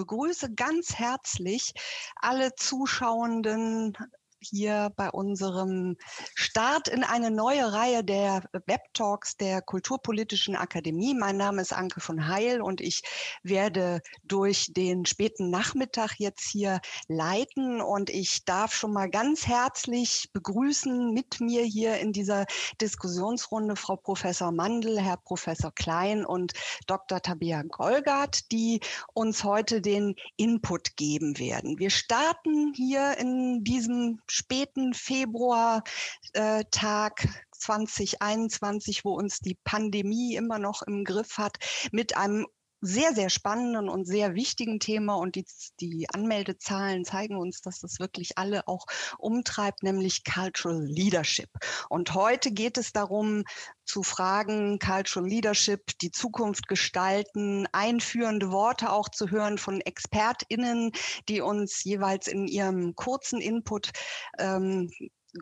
begrüße ganz herzlich alle Zuschauenden hier bei unserem Start in eine neue Reihe der Web Talks der Kulturpolitischen Akademie. Mein Name ist Anke von Heil und ich werde durch den späten Nachmittag jetzt hier leiten und ich darf schon mal ganz herzlich begrüßen mit mir hier in dieser Diskussionsrunde Frau Professor Mandel, Herr Professor Klein und Dr. Tabea Golgart, die uns heute den Input geben werden. Wir starten hier in diesem späten Februartag äh, 2021, wo uns die Pandemie immer noch im Griff hat, mit einem sehr, sehr spannenden und sehr wichtigen Thema und die, die Anmeldezahlen zeigen uns, dass das wirklich alle auch umtreibt, nämlich Cultural Leadership. Und heute geht es darum, zu fragen, Cultural Leadership, die Zukunft gestalten, einführende Worte auch zu hören von ExpertInnen, die uns jeweils in ihrem kurzen Input ähm,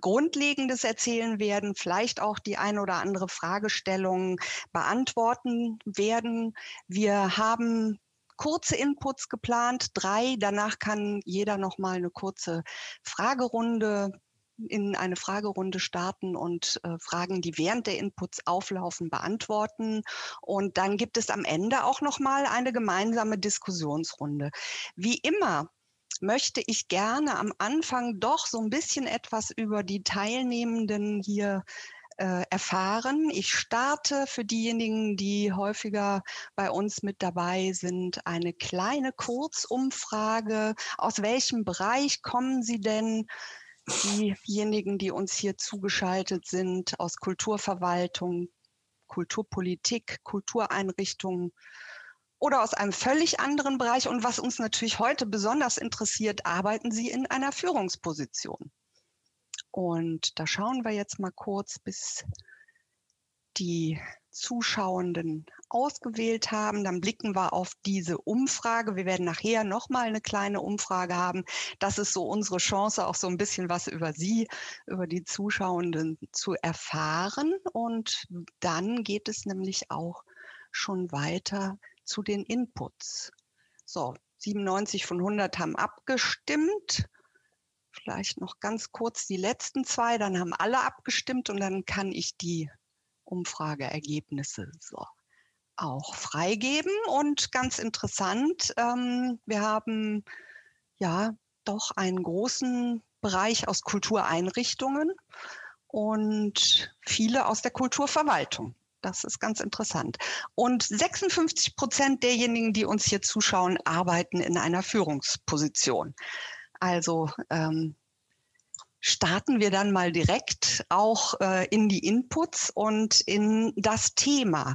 Grundlegendes erzählen werden, vielleicht auch die ein oder andere Fragestellung beantworten werden. Wir haben kurze Inputs geplant, drei. Danach kann jeder noch mal eine kurze Fragerunde in eine Fragerunde starten und äh, Fragen, die während der Inputs auflaufen, beantworten. Und dann gibt es am Ende auch noch mal eine gemeinsame Diskussionsrunde. Wie immer möchte ich gerne am Anfang doch so ein bisschen etwas über die Teilnehmenden hier äh, erfahren. Ich starte für diejenigen, die häufiger bei uns mit dabei sind, eine kleine Kurzumfrage. Aus welchem Bereich kommen Sie denn? Diejenigen, die uns hier zugeschaltet sind, aus Kulturverwaltung, Kulturpolitik, Kultureinrichtungen, oder aus einem völlig anderen Bereich. Und was uns natürlich heute besonders interessiert, arbeiten Sie in einer Führungsposition. Und da schauen wir jetzt mal kurz, bis die Zuschauenden ausgewählt haben. Dann blicken wir auf diese Umfrage. Wir werden nachher nochmal eine kleine Umfrage haben. Das ist so unsere Chance, auch so ein bisschen was über Sie, über die Zuschauenden zu erfahren. Und dann geht es nämlich auch schon weiter zu den Inputs. So, 97 von 100 haben abgestimmt. Vielleicht noch ganz kurz die letzten zwei, dann haben alle abgestimmt und dann kann ich die Umfrageergebnisse so auch freigeben. Und ganz interessant, ähm, wir haben ja doch einen großen Bereich aus Kultureinrichtungen und viele aus der Kulturverwaltung. Das ist ganz interessant. Und 56 Prozent derjenigen, die uns hier zuschauen, arbeiten in einer Führungsposition. Also ähm, starten wir dann mal direkt auch äh, in die Inputs und in das Thema.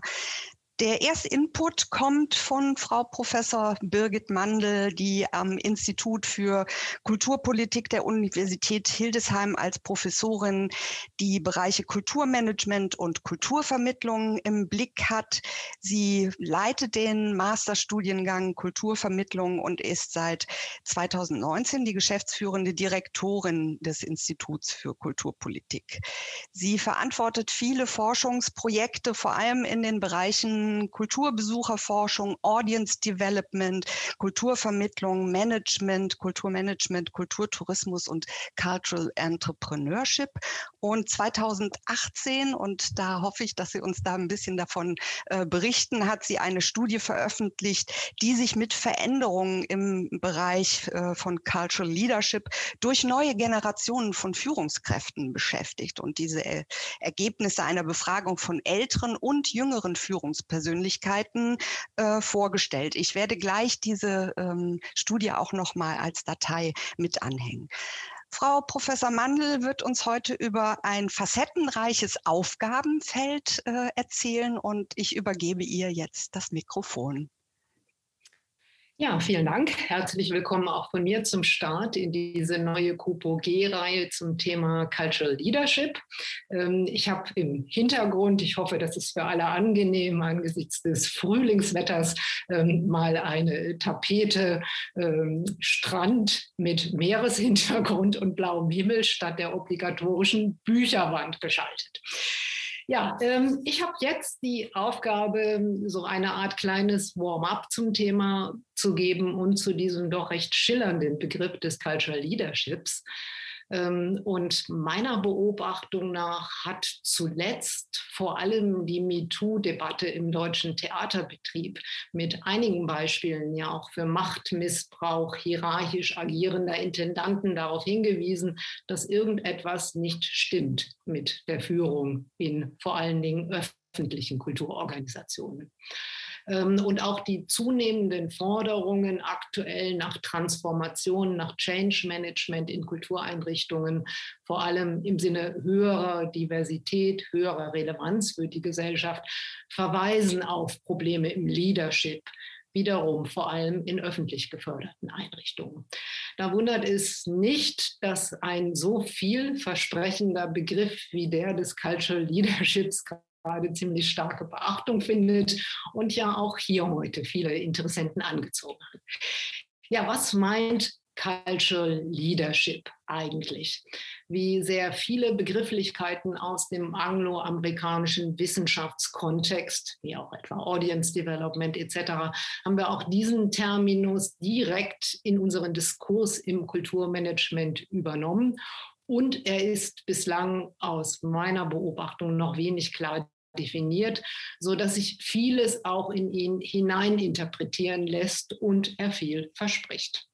Der erste Input kommt von Frau Professor Birgit Mandel, die am Institut für Kulturpolitik der Universität Hildesheim als Professorin die Bereiche Kulturmanagement und Kulturvermittlung im Blick hat. Sie leitet den Masterstudiengang Kulturvermittlung und ist seit 2019 die geschäftsführende Direktorin des Instituts für Kulturpolitik. Sie verantwortet viele Forschungsprojekte, vor allem in den Bereichen Kulturbesucherforschung, Audience Development, Kulturvermittlung, Management, Kulturmanagement, Kulturtourismus und Cultural Entrepreneurship. Und 2018, und da hoffe ich, dass Sie uns da ein bisschen davon äh, berichten, hat sie eine Studie veröffentlicht, die sich mit Veränderungen im Bereich äh, von Cultural Leadership durch neue Generationen von Führungskräften beschäftigt. Und diese äh, Ergebnisse einer Befragung von älteren und jüngeren Führungskräften Persönlichkeiten äh, vorgestellt. Ich werde gleich diese ähm, Studie auch noch mal als Datei mit anhängen. Frau Professor Mandel wird uns heute über ein facettenreiches Aufgabenfeld äh, erzählen und ich übergebe ihr jetzt das Mikrofon. Ja, vielen Dank. Herzlich willkommen auch von mir zum Start in diese neue Kupo-G-Reihe zum Thema Cultural Leadership. Ähm, ich habe im Hintergrund, ich hoffe, das ist für alle angenehm, angesichts des Frühlingswetters ähm, mal eine Tapete ähm, Strand mit Meereshintergrund und blauem Himmel statt der obligatorischen Bücherwand geschaltet. Ja, ähm, ich habe jetzt die Aufgabe, so eine Art kleines Warm-up zum Thema zu geben und zu diesem doch recht schillernden Begriff des Cultural Leaderships. Ähm, und meiner Beobachtung nach hat zuletzt vor allem die MeToo-Debatte im deutschen Theaterbetrieb mit einigen Beispielen ja auch für Machtmissbrauch hierarchisch agierender Intendanten darauf hingewiesen, dass irgendetwas nicht stimmt mit der Führung in vor allen Dingen öffentlichen Kulturorganisationen. Ähm, und auch die zunehmenden Forderungen aktuell nach Transformation, nach Change Management in Kultureinrichtungen, vor allem im Sinne höherer Diversität, höherer Relevanz für die Gesellschaft, verweisen auf Probleme im Leadership, wiederum vor allem in öffentlich geförderten Einrichtungen. Da wundert es nicht, dass ein so vielversprechender Begriff wie der des Cultural Leaderships gerade ziemlich starke Beachtung findet und ja auch hier heute viele Interessenten angezogen hat. Ja, was meint Cultural Leadership eigentlich? Wie sehr viele Begrifflichkeiten aus dem angloamerikanischen Wissenschaftskontext, wie auch etwa Audience Development etc., haben wir auch diesen Terminus direkt in unseren Diskurs im Kulturmanagement übernommen und er ist bislang aus meiner Beobachtung noch wenig klar definiert, so dass sich vieles auch in ihn hineininterpretieren lässt und er viel verspricht.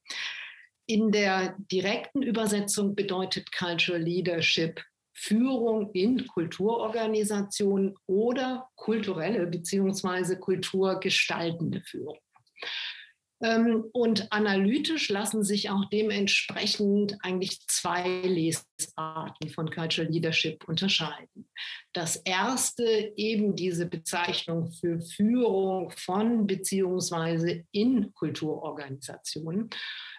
In der direkten Übersetzung bedeutet Cultural Leadership Führung in Kulturorganisationen oder kulturelle bzw. kulturgestaltende Führung. Ähm, und analytisch lassen sich auch dementsprechend eigentlich zwei Lesarten von Cultural Leadership unterscheiden. Das erste eben diese Bezeichnung für Führung von beziehungsweise in Kulturorganisationen.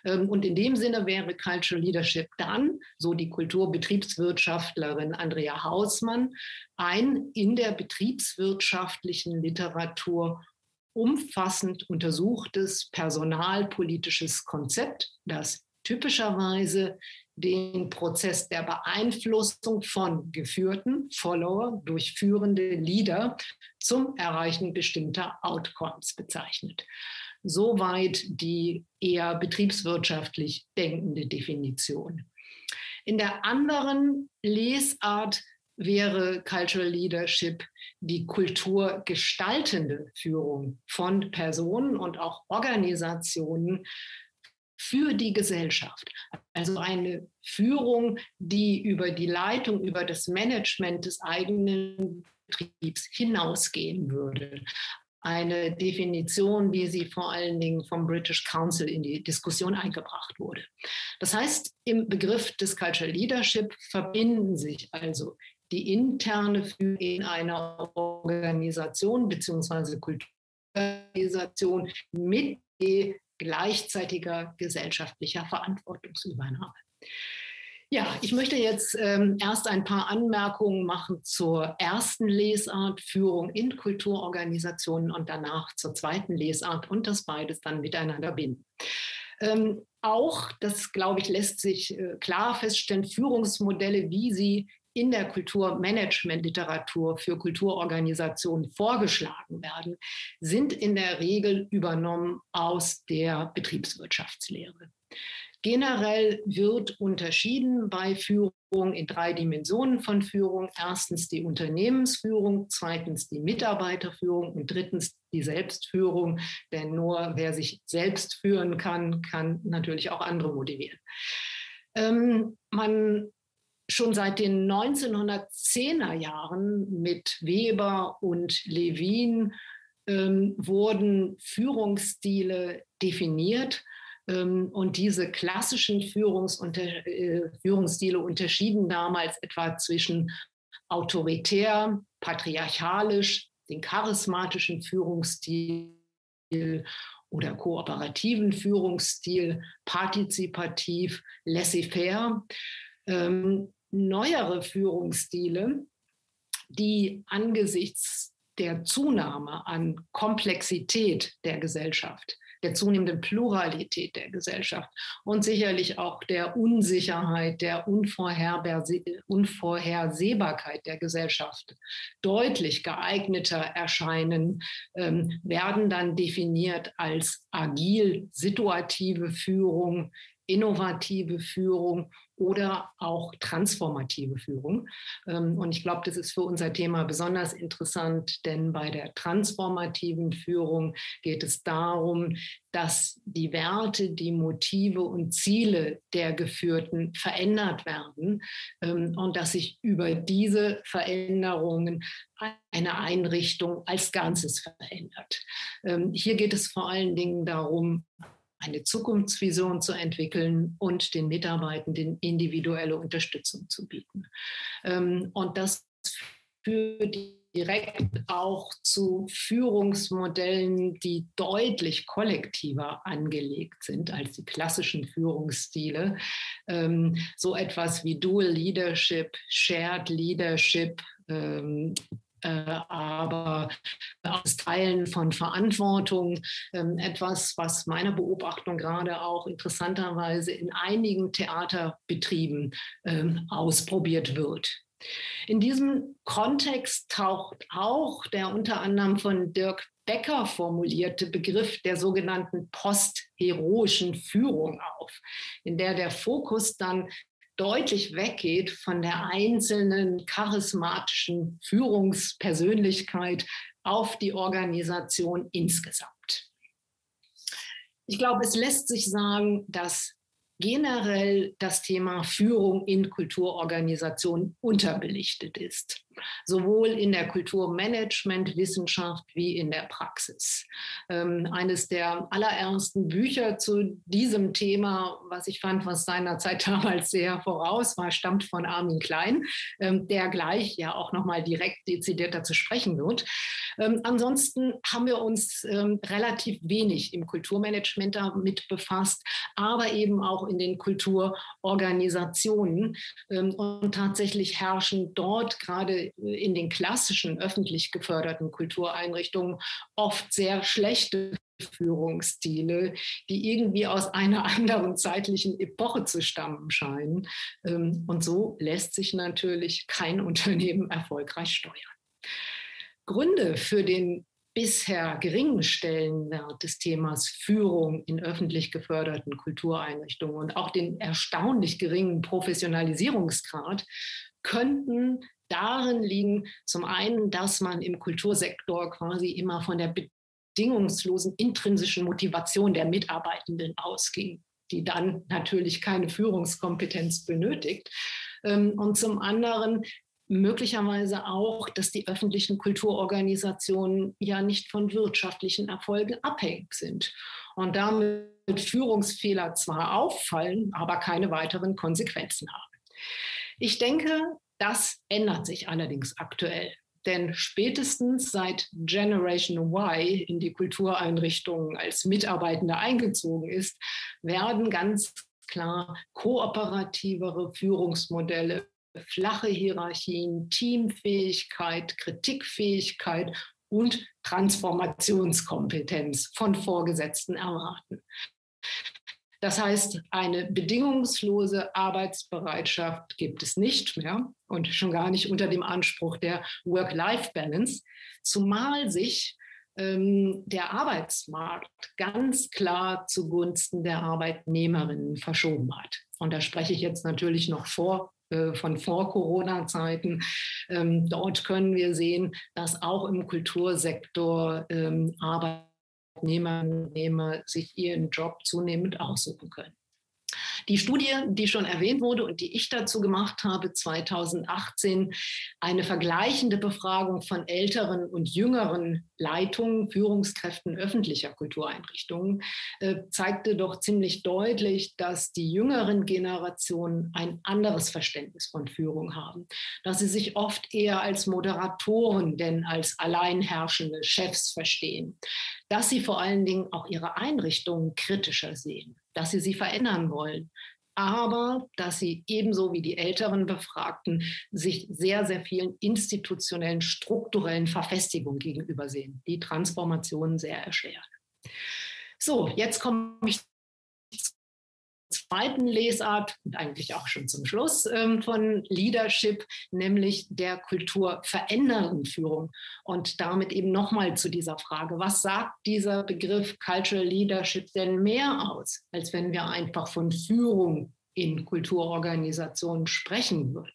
Ähm, und in dem Sinne wäre Cultural Leadership dann, so die Kulturbetriebswirtschaftlerin Andrea Hausmann, ein in der betriebswirtschaftlichen Literatur umfassend untersuchtes personalpolitisches Konzept, das typischerweise den Prozess der Beeinflussung von geführten Follower durch führende Leader zum Erreichen bestimmter Outcomes bezeichnet. Soweit die eher betriebswirtschaftlich denkende Definition. In der anderen Lesart wäre Cultural Leadership die kulturgestaltende Führung von Personen und auch Organisationen für die Gesellschaft. Also eine Führung, die über die Leitung, über das Management des eigenen Betriebs hinausgehen würde. Eine Definition, wie sie vor allen Dingen vom British Council in die Diskussion eingebracht wurde. Das heißt, im Begriff des Cultural Leadership verbinden sich also die interne Führung in einer Organisation bzw. Kulturorganisation mit gleichzeitiger gesellschaftlicher Verantwortungsübernahme. Ja, ich möchte jetzt ähm, erst ein paar Anmerkungen machen zur ersten Lesart Führung in Kulturorganisationen und danach zur zweiten Lesart und das beides dann miteinander binden. Ähm, auch, das glaube ich, lässt sich äh, klar feststellen, Führungsmodelle, wie sie in der Kulturmanagement-Literatur für Kulturorganisationen vorgeschlagen werden, sind in der Regel übernommen aus der Betriebswirtschaftslehre. Generell wird unterschieden bei Führung in drei Dimensionen von Führung. Erstens die Unternehmensführung, zweitens die Mitarbeiterführung und drittens die Selbstführung. Denn nur wer sich selbst führen kann, kann natürlich auch andere motivieren. Ähm, man schon seit den 1910er Jahren mit Weber und Levin ähm, wurden Führungsstile definiert. Ähm, und diese klassischen Führungsunter äh, Führungsstile unterschieden damals etwa zwischen autoritär, patriarchalisch, den charismatischen Führungsstil oder kooperativen Führungsstil, partizipativ, laissez-faire. Ähm, neuere Führungsstile, die angesichts der Zunahme an Komplexität der Gesellschaft der zunehmenden Pluralität der Gesellschaft und sicherlich auch der Unsicherheit, der Unvorhersehbarkeit der Gesellschaft deutlich geeigneter erscheinen, ähm, werden dann definiert als agil situative Führung, innovative Führung oder auch transformative Führung. Ähm, und ich glaube, das ist für unser Thema besonders interessant, denn bei der transformativen Führung geht es darum, dass die Werte, die Motive und Ziele der Geführten verändert werden ähm, und dass sich über diese Veränderungen eine Einrichtung als Ganzes verändert. Ähm, hier geht es vor allen Dingen darum, eine Zukunftsvision zu entwickeln und den Mitarbeitenden individuelle Unterstützung zu bieten. Ähm, und das führt direkt auch zu Führungsmodellen, die deutlich kollektiver angelegt sind als die klassischen Führungsstile. Ähm, so etwas wie Dual Leadership, Shared Leadership, ähm, äh, aber das Teilen von Verantwortung, ähm, etwas, was meiner Beobachtung gerade auch interessanterweise in einigen Theaterbetrieben ähm, ausprobiert wird. In diesem Kontext taucht auch der unter anderem von Dirk Becker formulierte Begriff der sogenannten postheroischen Führung auf, in der der Fokus dann deutlich weggeht von der einzelnen charismatischen Führungspersönlichkeit auf die Organisation insgesamt. Ich glaube, es lässt sich sagen, dass generell das Thema Führung in Kulturorganisationen unterbelichtet ist, sowohl in der Kulturmanagementwissenschaft wie in der Praxis. Ähm, eines der allerersten Bücher zu diesem Thema, was ich fand, was seinerzeit damals sehr voraus war, stammt von Armin Klein, ähm, der gleich ja auch nochmal direkt dezidierter zu sprechen wird. Ähm, ansonsten haben wir uns ähm, relativ wenig im Kulturmanagement damit befasst, aber eben auch in den Kulturorganisationen. Ähm, und tatsächlich herrschen dort gerade in den klassischen öffentlich geförderten Kultureinrichtungen oft sehr schlechte Führungsstile, die irgendwie aus einer anderen zeitlichen Epoche zu stammen scheinen. Ähm, und so lässt sich natürlich kein Unternehmen erfolgreich steuern. Gründe für den bisher geringen Stellenwert des Themas Führung in öffentlich geförderten Kultureinrichtungen und auch den erstaunlich geringen Professionalisierungsgrad könnten darin liegen, zum einen, dass man im Kultursektor quasi immer von der bedingungslosen intrinsischen Motivation der Mitarbeitenden ausging, die dann natürlich keine Führungskompetenz benötigt. Ähm, und zum anderen möglicherweise auch, dass die öffentlichen Kulturorganisationen ja nicht von wirtschaftlichen Erfolgen abhängig sind und damit Führungsfehler zwar auffallen, aber keine weiteren Konsequenzen haben. Ich denke, das ändert sich allerdings aktuell. Denn spätestens seit Generation Y in die Kultureinrichtungen als Mitarbeitende eingezogen ist, werden ganz klar kooperativere Führungsmodelle flache Hierarchien, Teamfähigkeit, Kritikfähigkeit und Transformationskompetenz von Vorgesetzten erwarten. Das heißt, eine bedingungslose Arbeitsbereitschaft gibt es nicht mehr und schon gar nicht unter dem Anspruch der Work-Life-Balance, zumal sich ähm, der Arbeitsmarkt ganz klar zugunsten der Arbeitnehmerinnen verschoben hat. Und da spreche ich jetzt natürlich noch vor äh, von Vor-Corona-Zeiten. Ähm, dort können wir sehen, dass auch im Kultursektor ähm, Arbeitnehmer sich ihren Job zunehmend aussuchen können. Die Studie, die schon erwähnt wurde und die ich dazu gemacht habe, 2018, eine vergleichende Befragung von älteren und jüngeren Leitungen, Führungskräften öffentlicher Kultureinrichtungen, äh, zeigte doch ziemlich deutlich, dass die jüngeren Generationen ein anderes Verständnis von Führung haben, dass sie sich oft eher als Moderatoren denn als alleinherrschende Chefs verstehen, dass sie vor allen Dingen auch ihre Einrichtungen kritischer sehen dass sie sie verändern wollen. Aber dass sie ebenso wie die älteren Befragten sich sehr, sehr vielen institutionellen, strukturellen Verfestigungen gegenübersehen, die Transformationen sehr erschweren. So, jetzt komme ich zweiten Lesart und eigentlich auch schon zum Schluss ähm, von Leadership, nämlich der kulturverändernden Führung. Und damit eben nochmal zu dieser Frage, was sagt dieser Begriff Cultural Leadership denn mehr aus, als wenn wir einfach von Führung in Kulturorganisationen sprechen würden?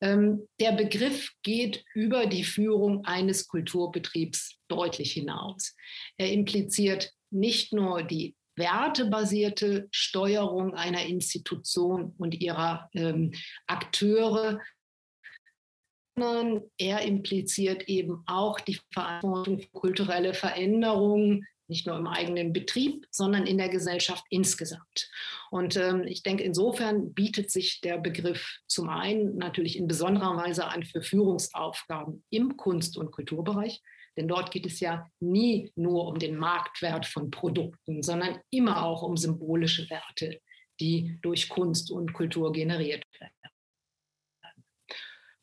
Ähm, der Begriff geht über die Führung eines Kulturbetriebs deutlich hinaus. Er impliziert nicht nur die wertebasierte Steuerung einer Institution und ihrer ähm, Akteure, er impliziert eben auch die Verantwortung für kulturelle Veränderungen, nicht nur im eigenen Betrieb, sondern in der Gesellschaft insgesamt. Und ähm, ich denke, insofern bietet sich der Begriff zum einen natürlich in besonderer Weise an für Führungsaufgaben im Kunst- und Kulturbereich, denn dort geht es ja nie nur um den Marktwert von Produkten, sondern immer auch um symbolische Werte, die durch Kunst und Kultur generiert werden.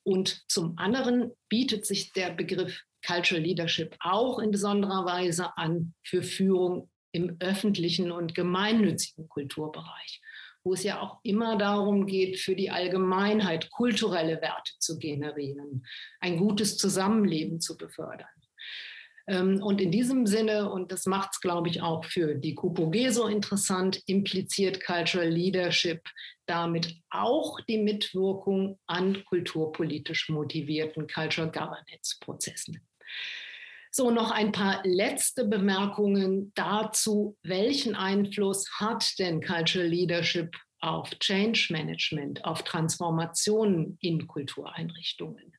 Und zum anderen bietet sich der Begriff Cultural Leadership auch in besonderer Weise an für Führung im öffentlichen und gemeinnützigen Kulturbereich, wo es ja auch immer darum geht, für die Allgemeinheit kulturelle Werte zu generieren, ein gutes Zusammenleben zu befördern. Ähm, und in diesem Sinne, und das macht es, glaube ich, auch für die KUPOG so interessant, impliziert Cultural Leadership damit auch die Mitwirkung an kulturpolitisch motivierten Cultural Governance-Prozessen. So, noch ein paar letzte Bemerkungen dazu, welchen Einfluss hat denn Cultural Leadership auf Change Management, auf Transformationen in Kultureinrichtungen?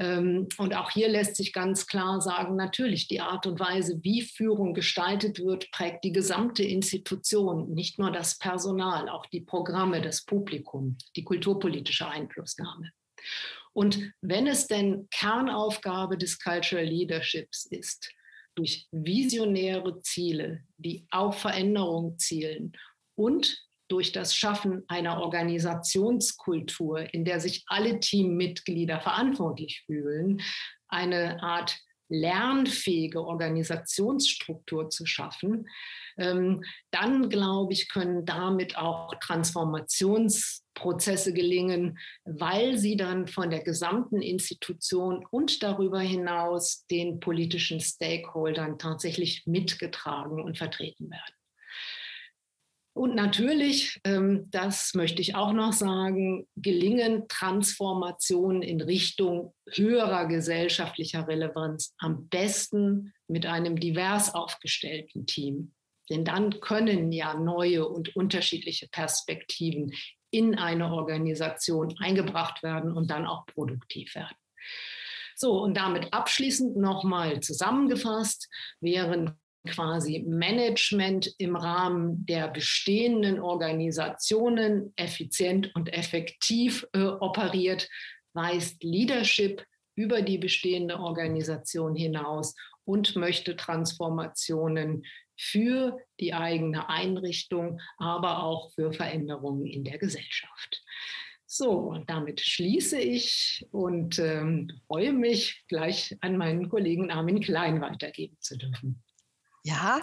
Ähm, und auch hier lässt sich ganz klar sagen, natürlich die Art und Weise, wie Führung gestaltet wird, prägt die gesamte Institution, nicht nur das Personal, auch die Programme, das Publikum, die kulturpolitische Einflussnahme. Und wenn es denn Kernaufgabe des Cultural Leaderships ist, durch visionäre Ziele, die auf Veränderung zielen und durch das Schaffen einer Organisationskultur, in der sich alle Teammitglieder verantwortlich fühlen, eine Art lernfähige Organisationsstruktur zu schaffen, ähm, dann glaube ich, können damit auch Transformationsprozesse gelingen, weil sie dann von der gesamten Institution und darüber hinaus den politischen Stakeholdern tatsächlich mitgetragen und vertreten werden. Und natürlich, ähm, das möchte ich auch noch sagen, gelingen Transformationen in Richtung höherer gesellschaftlicher Relevanz am besten mit einem divers aufgestellten Team. Denn dann können ja neue und unterschiedliche Perspektiven in eine Organisation eingebracht werden und dann auch produktiv werden. So, und damit abschließend nochmal zusammengefasst, während quasi Management im Rahmen der bestehenden Organisationen effizient und effektiv äh, operiert, weist Leadership über die bestehende Organisation hinaus und möchte Transformationen für die eigene Einrichtung, aber auch für Veränderungen in der Gesellschaft. So, und damit schließe ich und ähm, freue mich, gleich an meinen Kollegen Armin Klein weitergeben zu dürfen. Ja,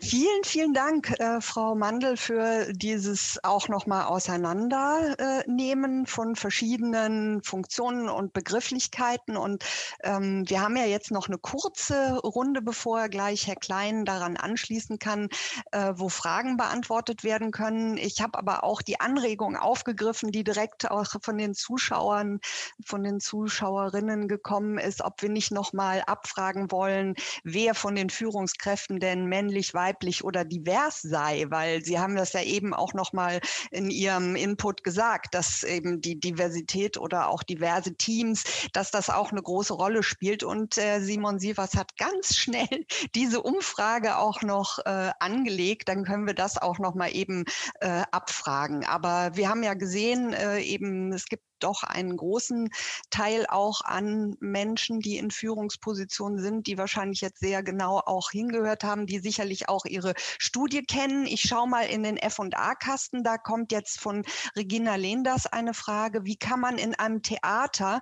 vielen, vielen Dank, äh, Frau Mandel, für dieses auch nochmal Auseinandernehmen von verschiedenen Funktionen und Begrifflichkeiten. Und ähm, wir haben ja jetzt noch eine kurze Runde, bevor gleich Herr Klein daran anschließen kann, äh, wo Fragen beantwortet werden können. Ich habe aber auch die Anregung aufgegriffen, die direkt auch von den Zuschauern, von den Zuschauerinnen gekommen ist, ob wir nicht nochmal abfragen wollen, wer von den Führungskräften Begriffen denn männlich, weiblich oder divers sei, weil Sie haben das ja eben auch noch mal in Ihrem Input gesagt, dass eben die Diversität oder auch diverse Teams, dass das auch eine große Rolle spielt. Und äh, Simon Sievers hat ganz schnell diese Umfrage auch noch äh, angelegt. Dann können wir das auch noch mal eben äh, abfragen. Aber wir haben ja gesehen, äh, eben es gibt doch einen großen Teil auch an Menschen, die in Führungspositionen sind, die wahrscheinlich jetzt sehr genau auch hingehört haben, die sicherlich auch ihre Studie kennen. Ich schaue mal in den F&A-Kasten. Da kommt jetzt von Regina Lehndas eine Frage. Wie kann man in einem Theater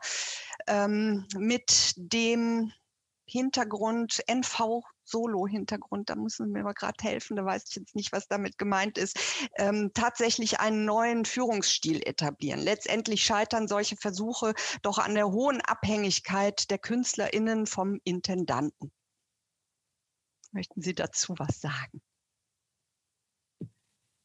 ähm, mit dem Hintergrund NV Solo-Hintergrund, da müssen Sie mir aber gerade helfen, da weiß ich jetzt nicht, was damit gemeint ist, ähm, tatsächlich einen neuen Führungsstil etablieren. Letztendlich scheitern solche Versuche doch an der hohen Abhängigkeit der KünstlerInnen vom Intendanten. Möchten Sie dazu was sagen?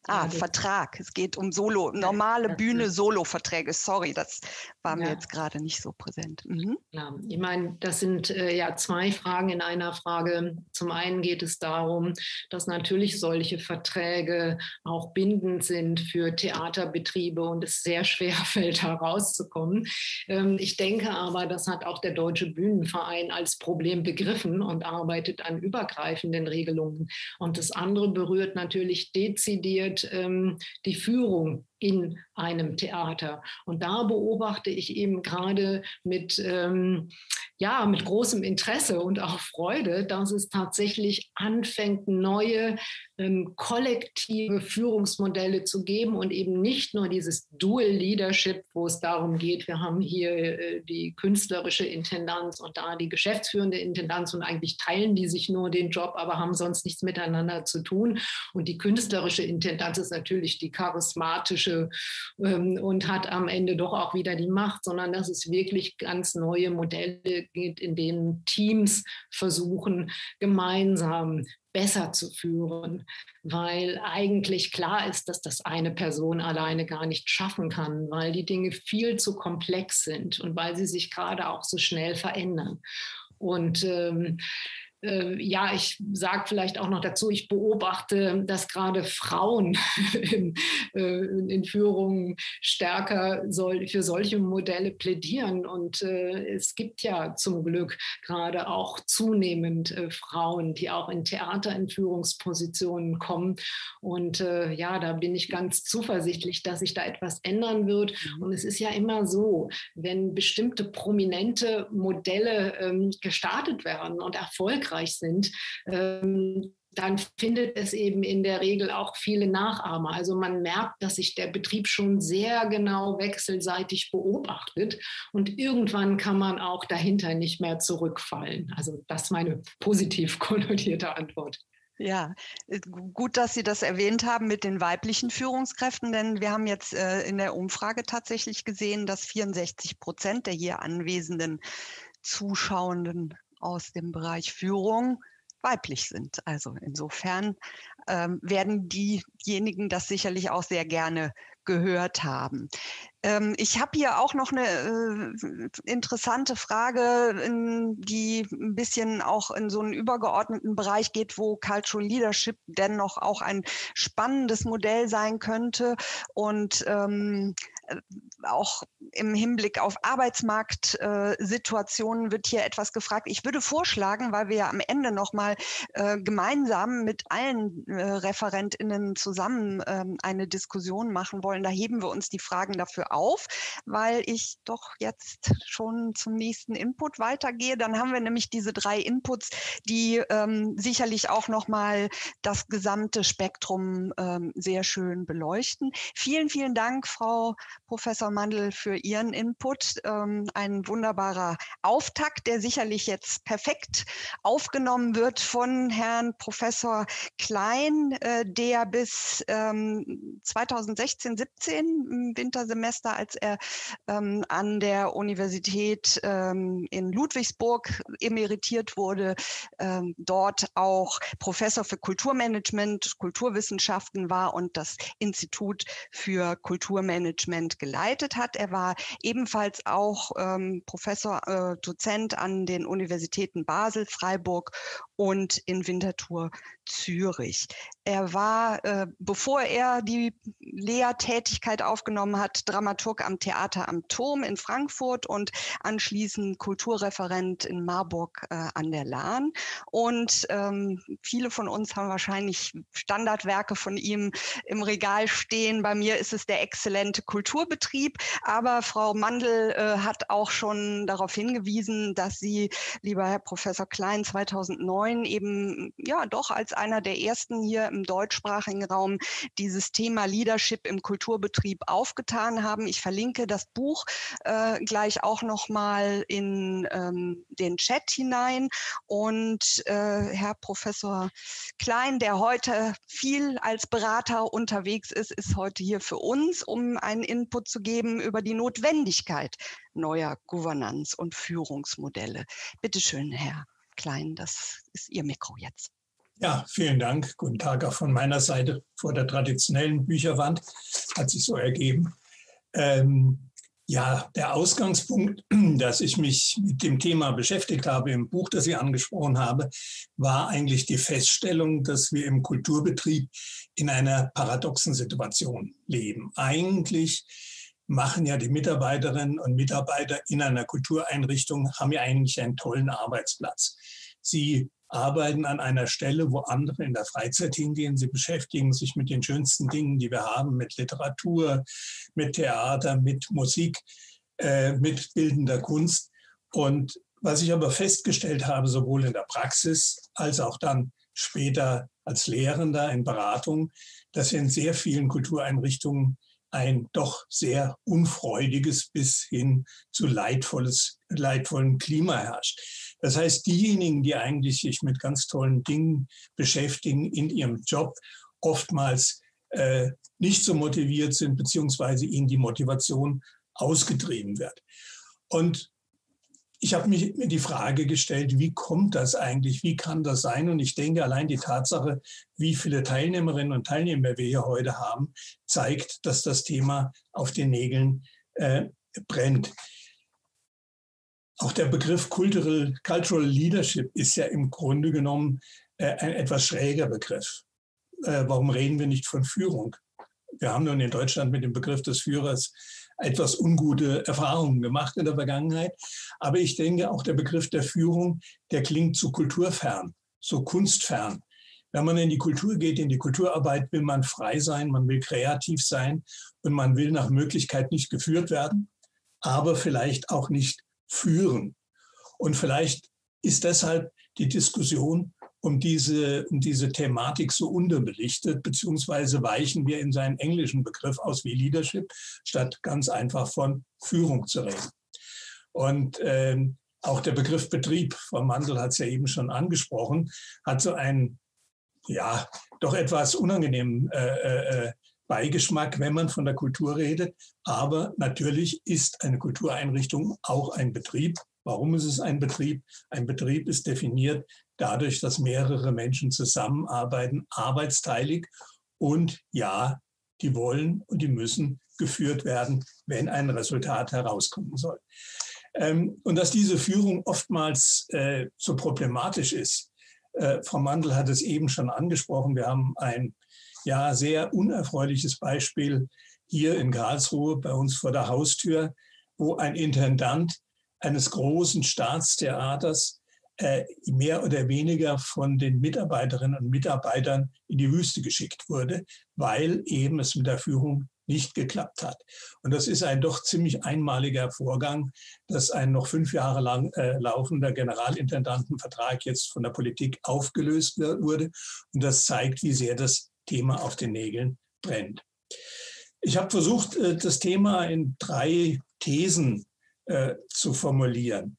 Ah, Vertrag. Es geht um Solo, normale Bühne, Solo-Verträge. Sorry, das war mir ja. jetzt gerade nicht so präsent. Mhm. Ja, ich meine, das sind äh, ja zwei Fragen in einer Frage. Zum einen geht es darum, dass natürlich solche Verträge auch bindend sind für Theaterbetriebe und es sehr schwer fällt, herauszukommen. Ähm, ich denke aber, das hat auch der Deutsche Bühnenverein als Problem begriffen und arbeitet an übergreifenden Regelungen. Und das andere berührt natürlich dezidiert ähm, die Führung in einem Theater. Und da beobachte ich eben gerade mit, ähm, ja, mit großem Interesse und auch Freude, dass es tatsächlich anfängt, neue ähm, kollektive Führungsmodelle zu geben und eben nicht nur dieses Dual Leadership, wo es darum geht, wir haben hier äh, die künstlerische Intendanz und da die geschäftsführende Intendanz und eigentlich teilen die sich nur den Job, aber haben sonst nichts miteinander zu tun. Und die künstlerische Intendanz ist natürlich die charismatische ähm, und hat am Ende doch auch wieder die Macht, sondern dass es wirklich ganz neue Modelle gibt, in denen Teams versuchen, gemeinsam besser zu führen, weil eigentlich klar ist, dass das eine Person alleine gar nicht schaffen kann, weil die Dinge viel zu komplex sind und weil sie sich gerade auch so schnell verändern. Und ähm, äh, ja, ich sage vielleicht auch noch dazu, ich beobachte, dass gerade Frauen in, äh, in Führungen stärker soll, für solche Modelle plädieren. Und äh, es gibt ja zum Glück gerade auch zunehmend äh, Frauen, die auch in Theater in Führungspositionen kommen. Und äh, ja, da bin ich ganz zuversichtlich, dass sich da etwas ändern wird. Mhm. Und es ist ja immer so, wenn bestimmte prominente Modelle ähm, gestartet werden und erfolgreich erfolgreich sind, ähm, dann findet es eben in der Regel auch viele Nachahmer. Also man merkt, dass sich der Betrieb schon sehr genau wechselseitig beobachtet und irgendwann kann man auch dahinter nicht mehr zurückfallen. Also das ist meine positiv konnotierte Antwort. Ja, äh, gut, dass Sie das erwähnt haben mit den weiblichen Führungskräften, denn wir haben jetzt äh, in der Umfrage tatsächlich gesehen, dass 64 Prozent der hier anwesenden Zuschauenden aus dem Bereich Führung weiblich sind. Also insofern ähm, werden diejenigen das sicherlich auch sehr gerne gehört haben. Ähm, ich habe hier auch noch eine äh, interessante Frage, in, die ein bisschen auch in so einen übergeordneten Bereich geht, wo Cultural Leadership dennoch auch ein spannendes Modell sein könnte. Und ähm, äh, auch im Hinblick auf Arbeitsmarktsituationen äh, wird hier etwas gefragt. Ich würde vorschlagen, weil wir ja am Ende nochmal äh, gemeinsam mit allen äh, ReferentInnen zusammen ähm, eine Diskussion machen wollen, da heben wir uns die Fragen dafür auf, weil ich doch jetzt schon zum nächsten Input weitergehe. Dann haben wir nämlich diese drei Inputs, die ähm, sicherlich auch nochmal das gesamte Spektrum ähm, sehr schön beleuchten. Vielen, vielen Dank, Frau Professor Mandel, für Ihren Input. Ähm, ein wunderbarer Auftakt, der sicherlich jetzt perfekt aufgenommen wird von Herrn Professor Klein, äh, der bis ähm, 2016, 17 im Wintersemester, als er ähm, an der Universität ähm, in Ludwigsburg emeritiert wurde, ähm, dort auch Professor für Kulturmanagement, Kulturwissenschaften war und das Institut für Kulturmanagement Management geleitet hat. Er war ebenfalls auch ähm, Professor, äh, Dozent an den Universitäten Basel, Freiburg und in Winterthur Zürich. Er war, äh, bevor er die Lehrtätigkeit aufgenommen hat, Dramaturg am Theater am Turm in Frankfurt und anschließend Kulturreferent in Marburg äh, an der Lahn. Und ähm, viele von uns haben wahrscheinlich Standardwerke von ihm im Regal stehen. Bei mir ist es der exzellente Kultur Kulturbetrieb. Aber Frau Mandel äh, hat auch schon darauf hingewiesen, dass sie, lieber Herr Professor Klein, 2009 eben ja doch als einer der ersten hier im deutschsprachigen Raum dieses Thema Leadership im Kulturbetrieb aufgetan haben. Ich verlinke das Buch äh, gleich auch noch mal in ähm, den Chat hinein. Und äh, Herr Professor Klein, der heute viel als Berater unterwegs ist, ist heute hier für uns, um einen Input zu geben über die Notwendigkeit neuer Gouvernanz- und Führungsmodelle. Bitte schön, Herr Klein, das ist Ihr Mikro jetzt. Ja, vielen Dank. Guten Tag auch von meiner Seite vor der traditionellen Bücherwand. Hat sich so ergeben. Ähm, ja, der Ausgangspunkt, dass ich mich mit dem Thema beschäftigt habe im Buch, das ich angesprochen habe, war eigentlich die Feststellung, dass wir im Kulturbetrieb in einer paradoxen Situation leben. Eigentlich machen ja die Mitarbeiterinnen und Mitarbeiter in einer Kultureinrichtung, haben ja eigentlich einen tollen Arbeitsplatz. Sie arbeiten an einer Stelle, wo andere in der Freizeit hingehen. Sie beschäftigen sich mit den schönsten Dingen, die wir haben, mit Literatur, mit Theater, mit Musik, äh, mit bildender Kunst. Und was ich aber festgestellt habe, sowohl in der Praxis als auch dann später als Lehrender in Beratung, dass in sehr vielen Kultureinrichtungen ein doch sehr unfreudiges bis hin zu leidvolles, leidvollen Klima herrscht. Das heißt, diejenigen, die eigentlich sich mit ganz tollen Dingen beschäftigen in ihrem Job, oftmals äh, nicht so motiviert sind, beziehungsweise ihnen die Motivation ausgetrieben wird. Und ich habe mir die Frage gestellt, wie kommt das eigentlich? Wie kann das sein? Und ich denke, allein die Tatsache, wie viele Teilnehmerinnen und Teilnehmer wir hier heute haben, zeigt, dass das Thema auf den Nägeln äh, brennt. Auch der Begriff Cultural, Cultural Leadership ist ja im Grunde genommen äh, ein etwas schräger Begriff. Äh, warum reden wir nicht von Führung? Wir haben nun in Deutschland mit dem Begriff des Führers etwas ungute Erfahrungen gemacht in der Vergangenheit. Aber ich denke, auch der Begriff der Führung, der klingt zu kulturfern, so kunstfern. Wenn man in die Kultur geht, in die Kulturarbeit, will man frei sein, man will kreativ sein und man will nach Möglichkeit nicht geführt werden, aber vielleicht auch nicht führen. Und vielleicht ist deshalb die Diskussion um diese, um diese Thematik so unterbelichtet, beziehungsweise weichen wir in seinen englischen Begriff aus wie Leadership, statt ganz einfach von Führung zu reden. Und ähm, auch der Begriff Betrieb, Frau Mandel hat es ja eben schon angesprochen, hat so einen, ja, doch etwas unangenehmen äh, äh, äh Beigeschmack, wenn man von der Kultur redet. Aber natürlich ist eine Kultureinrichtung auch ein Betrieb. Warum ist es ein Betrieb? Ein Betrieb ist definiert dadurch, dass mehrere Menschen zusammenarbeiten, arbeitsteilig und ja, die wollen und die müssen geführt werden, wenn ein Resultat herauskommen soll. Ähm, und dass diese Führung oftmals äh, so problematisch ist, äh, Frau Mandel hat es eben schon angesprochen, wir haben ein ja sehr unerfreuliches Beispiel hier in Karlsruhe bei uns vor der Haustür, wo ein Intendant eines großen Staatstheaters äh, mehr oder weniger von den Mitarbeiterinnen und Mitarbeitern in die Wüste geschickt wurde, weil eben es mit der Führung nicht geklappt hat. Und das ist ein doch ziemlich einmaliger Vorgang, dass ein noch fünf Jahre lang äh, laufender Generalintendantenvertrag jetzt von der Politik aufgelöst wurde. Und das zeigt, wie sehr das Thema auf den Nägeln brennt. Ich habe versucht, äh, das Thema in drei Thesen äh, zu formulieren.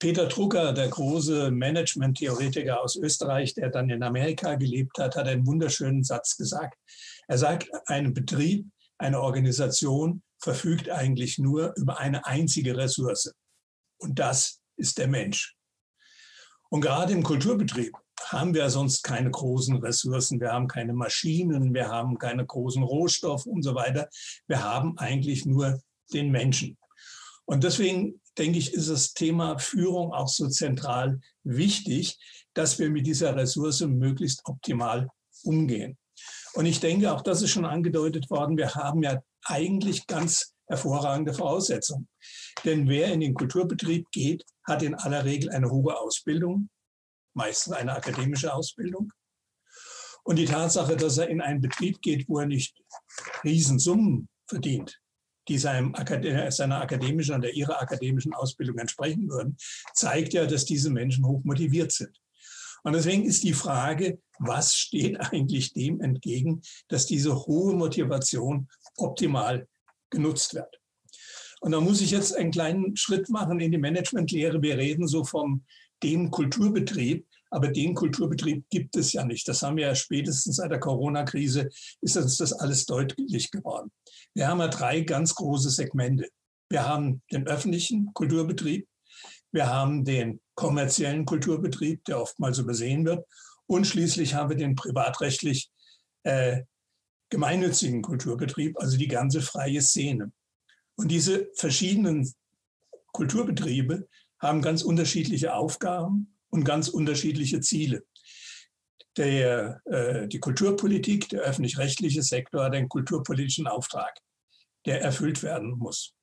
Peter Drucker, der große Management-Theoretiker aus Österreich, der dann in Amerika gelebt hat, hat einen wunderschönen Satz gesagt. Er sagt, ein Betrieb, eine Organisation verfügt eigentlich nur über eine einzige Ressource. Und das ist der Mensch. Und gerade im Kulturbetrieb haben wir sonst keine großen Ressourcen. Wir haben keine Maschinen, wir haben keine großen Rohstoffe und so weiter. Wir haben eigentlich nur den Menschen. Und deswegen denke ich, ist das Thema Führung auch so zentral wichtig, dass wir mit dieser Ressource möglichst optimal umgehen. Und ich denke, auch das ist schon angedeutet worden, wir haben ja eigentlich ganz hervorragende Voraussetzungen. Denn wer in den Kulturbetrieb geht, hat in aller Regel eine hohe Ausbildung, meistens eine akademische Ausbildung. Und die Tatsache, dass er in einen Betrieb geht, wo er nicht Riesensummen verdient, die seinem, seiner akademischen oder ihrer akademischen Ausbildung entsprechen würden, zeigt ja, dass diese Menschen hoch motiviert sind. Und deswegen ist die Frage, was steht eigentlich dem entgegen, dass diese hohe Motivation optimal genutzt wird. Und da muss ich jetzt einen kleinen Schritt machen in die Managementlehre. Wir reden so vom dem Kulturbetrieb, aber den Kulturbetrieb gibt es ja nicht. Das haben wir ja spätestens seit der Corona-Krise, ist uns das alles deutlich geworden. Wir haben ja drei ganz große Segmente. Wir haben den öffentlichen Kulturbetrieb, wir haben den kommerziellen Kulturbetrieb, der oftmals übersehen wird, und schließlich haben wir den privatrechtlich äh, gemeinnützigen Kulturbetrieb, also die ganze freie Szene. Und diese verschiedenen Kulturbetriebe haben ganz unterschiedliche Aufgaben und ganz unterschiedliche Ziele. Der, äh, die Kulturpolitik, der öffentlich-rechtliche Sektor hat einen kulturpolitischen Auftrag, der erfüllt werden muss.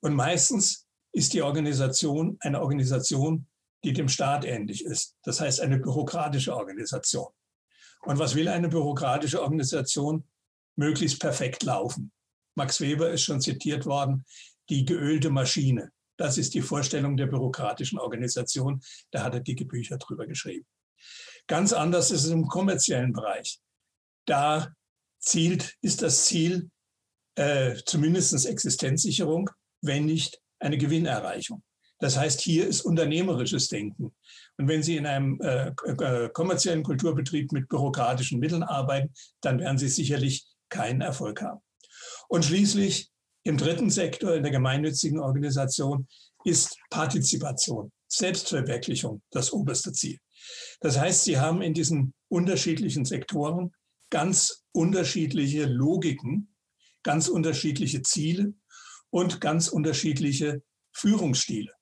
Und meistens ist die Organisation eine Organisation, die dem Staat ähnlich ist. Das heißt eine bürokratische Organisation. Und was will eine bürokratische Organisation? Möglichst perfekt laufen. Max Weber ist schon zitiert worden, die geölte Maschine. Das ist die Vorstellung der bürokratischen Organisation. Da hat er dicke Bücher drüber geschrieben. Ganz anders ist es im kommerziellen Bereich. Da zielt, ist das Ziel äh, zumindest Existenzsicherung, wenn nicht eine Gewinnerreichung. Das heißt, hier ist unternehmerisches Denken. Und wenn Sie in einem äh, äh, kommerziellen Kulturbetrieb mit bürokratischen Mitteln arbeiten, dann werden Sie sicherlich keinen Erfolg haben. Und schließlich im dritten Sektor, in der gemeinnützigen Organisation, ist Partizipation, Selbstverwirklichung das oberste Ziel. Das heißt, Sie haben in diesen unterschiedlichen Sektoren ganz unterschiedliche Logiken, ganz unterschiedliche Ziele und ganz unterschiedliche Führungsstile.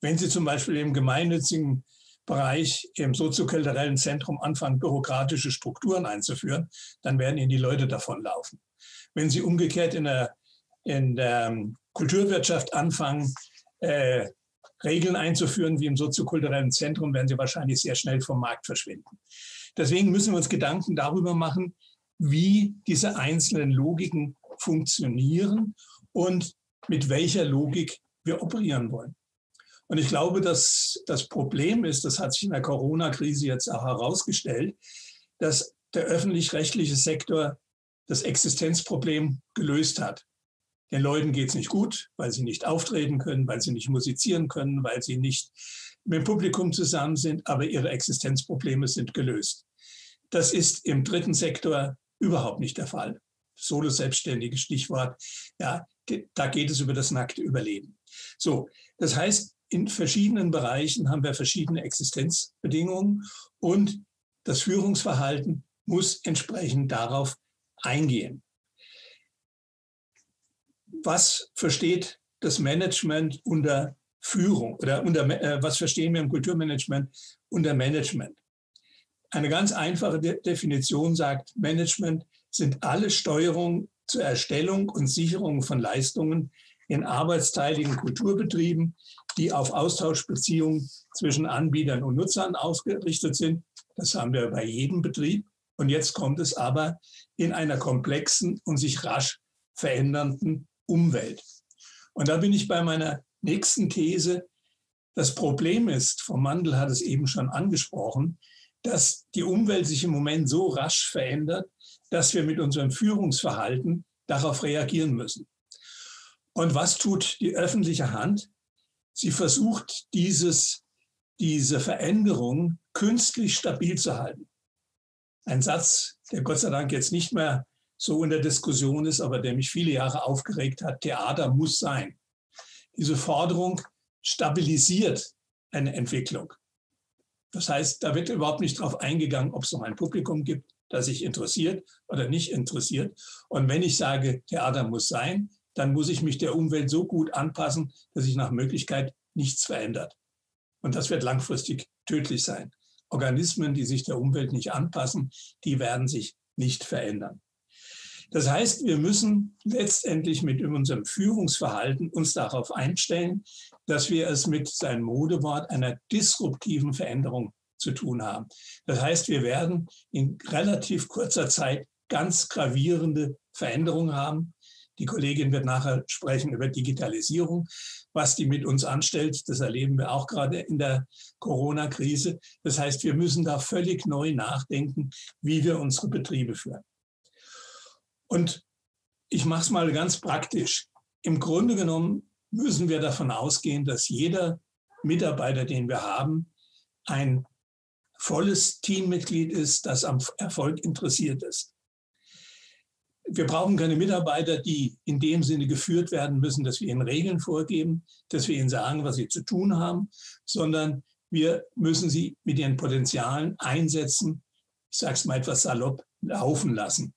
Wenn Sie zum Beispiel im gemeinnützigen Bereich im soziokulturellen Zentrum anfangen, bürokratische Strukturen einzuführen, dann werden Ihnen die Leute davonlaufen. Wenn Sie umgekehrt in der, in der ähm, Kulturwirtschaft anfangen, äh, Regeln einzuführen wie im soziokulturellen Zentrum, werden Sie wahrscheinlich sehr schnell vom Markt verschwinden. Deswegen müssen wir uns Gedanken darüber machen, wie diese einzelnen Logiken funktionieren und mit welcher Logik wir operieren wollen. Und ich glaube, dass das Problem ist, das hat sich in der Corona-Krise jetzt auch herausgestellt, dass der öffentlich-rechtliche Sektor das Existenzproblem gelöst hat. Den Leuten geht es nicht gut, weil sie nicht auftreten können, weil sie nicht musizieren können, weil sie nicht mit dem Publikum zusammen sind, aber ihre Existenzprobleme sind gelöst. Das ist im dritten Sektor überhaupt nicht der Fall. Solo-Selbstständige Stichwort. Ja, da geht es über das nackte Überleben. So, das heißt, in verschiedenen Bereichen haben wir verschiedene Existenzbedingungen und das Führungsverhalten muss entsprechend darauf eingehen. Was versteht das Management unter Führung oder unter, äh, was verstehen wir im Kulturmanagement unter Management? Eine ganz einfache De Definition sagt, Management sind alle Steuerungen zur Erstellung und Sicherung von Leistungen in arbeitsteiligen Kulturbetrieben, die auf Austauschbeziehungen zwischen Anbietern und Nutzern ausgerichtet sind. Das haben wir bei jedem Betrieb. Und jetzt kommt es aber in einer komplexen und sich rasch verändernden Umwelt. Und da bin ich bei meiner nächsten These. Das Problem ist, Frau Mandel hat es eben schon angesprochen, dass die Umwelt sich im Moment so rasch verändert, dass wir mit unserem Führungsverhalten darauf reagieren müssen. Und was tut die öffentliche Hand? Sie versucht, dieses, diese Veränderung künstlich stabil zu halten. Ein Satz, der Gott sei Dank jetzt nicht mehr so in der Diskussion ist, aber der mich viele Jahre aufgeregt hat, Theater muss sein. Diese Forderung stabilisiert eine Entwicklung. Das heißt, da wird überhaupt nicht darauf eingegangen, ob es noch ein Publikum gibt, das sich interessiert oder nicht interessiert. Und wenn ich sage, Theater muss sein, dann muss ich mich der Umwelt so gut anpassen, dass sich nach Möglichkeit nichts verändert. Und das wird langfristig tödlich sein. Organismen, die sich der Umwelt nicht anpassen, die werden sich nicht verändern. Das heißt, wir müssen letztendlich mit unserem Führungsverhalten uns darauf einstellen, dass wir es mit seinem Modewort einer disruptiven Veränderung zu tun haben. Das heißt, wir werden in relativ kurzer Zeit ganz gravierende Veränderungen haben, Die Kollegin wird nachher sprechen über Digitalisierung, was die mit uns anstellt. Das erleben wir auch gerade in der Corona-Krise. Das heißt, wir müssen da völlig neu nachdenken, wie wir unsere Betriebe führen. Und ich mache es mal ganz praktisch. Im Grunde genommen müssen wir davon ausgehen, dass jeder Mitarbeiter, den wir haben, ein volles Teammitglied ist, das am Erfolg interessiert ist. Wir brauchen keine Mitarbeiter, die in dem Sinne geführt werden müssen, dass wir ihnen Regeln vorgeben, dass wir ihnen sagen, was sie zu tun haben, sondern wir müssen sie mit ihren Potenzialen einsetzen, ich sage es mal etwas salopp, laufen lassen.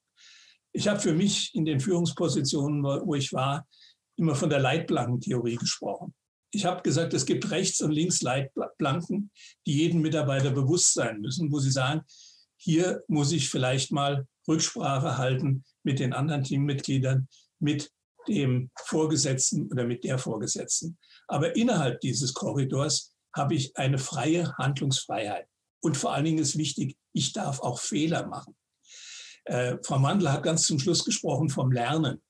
Ich habe für mich in den Führungspositionen, wo ich war, immer von der Leitplankentheorie gesprochen. Ich habe gesagt, es gibt rechts und links Leitplanken, die jedem Mitarbeiter bewusst sein müssen, wo sie sagen, hier muss ich vielleicht mal Rücksprache halten mit den anderen Teammitgliedern, mit dem Vorgesetzten oder mit der Vorgesetzten. Aber innerhalb dieses Korridors habe ich eine freie Handlungsfreiheit. Und vor allen Dingen ist wichtig, ich darf auch Fehler machen. Äh, Frau Mandl hat ganz zum Schluss gesprochen vom Lernen.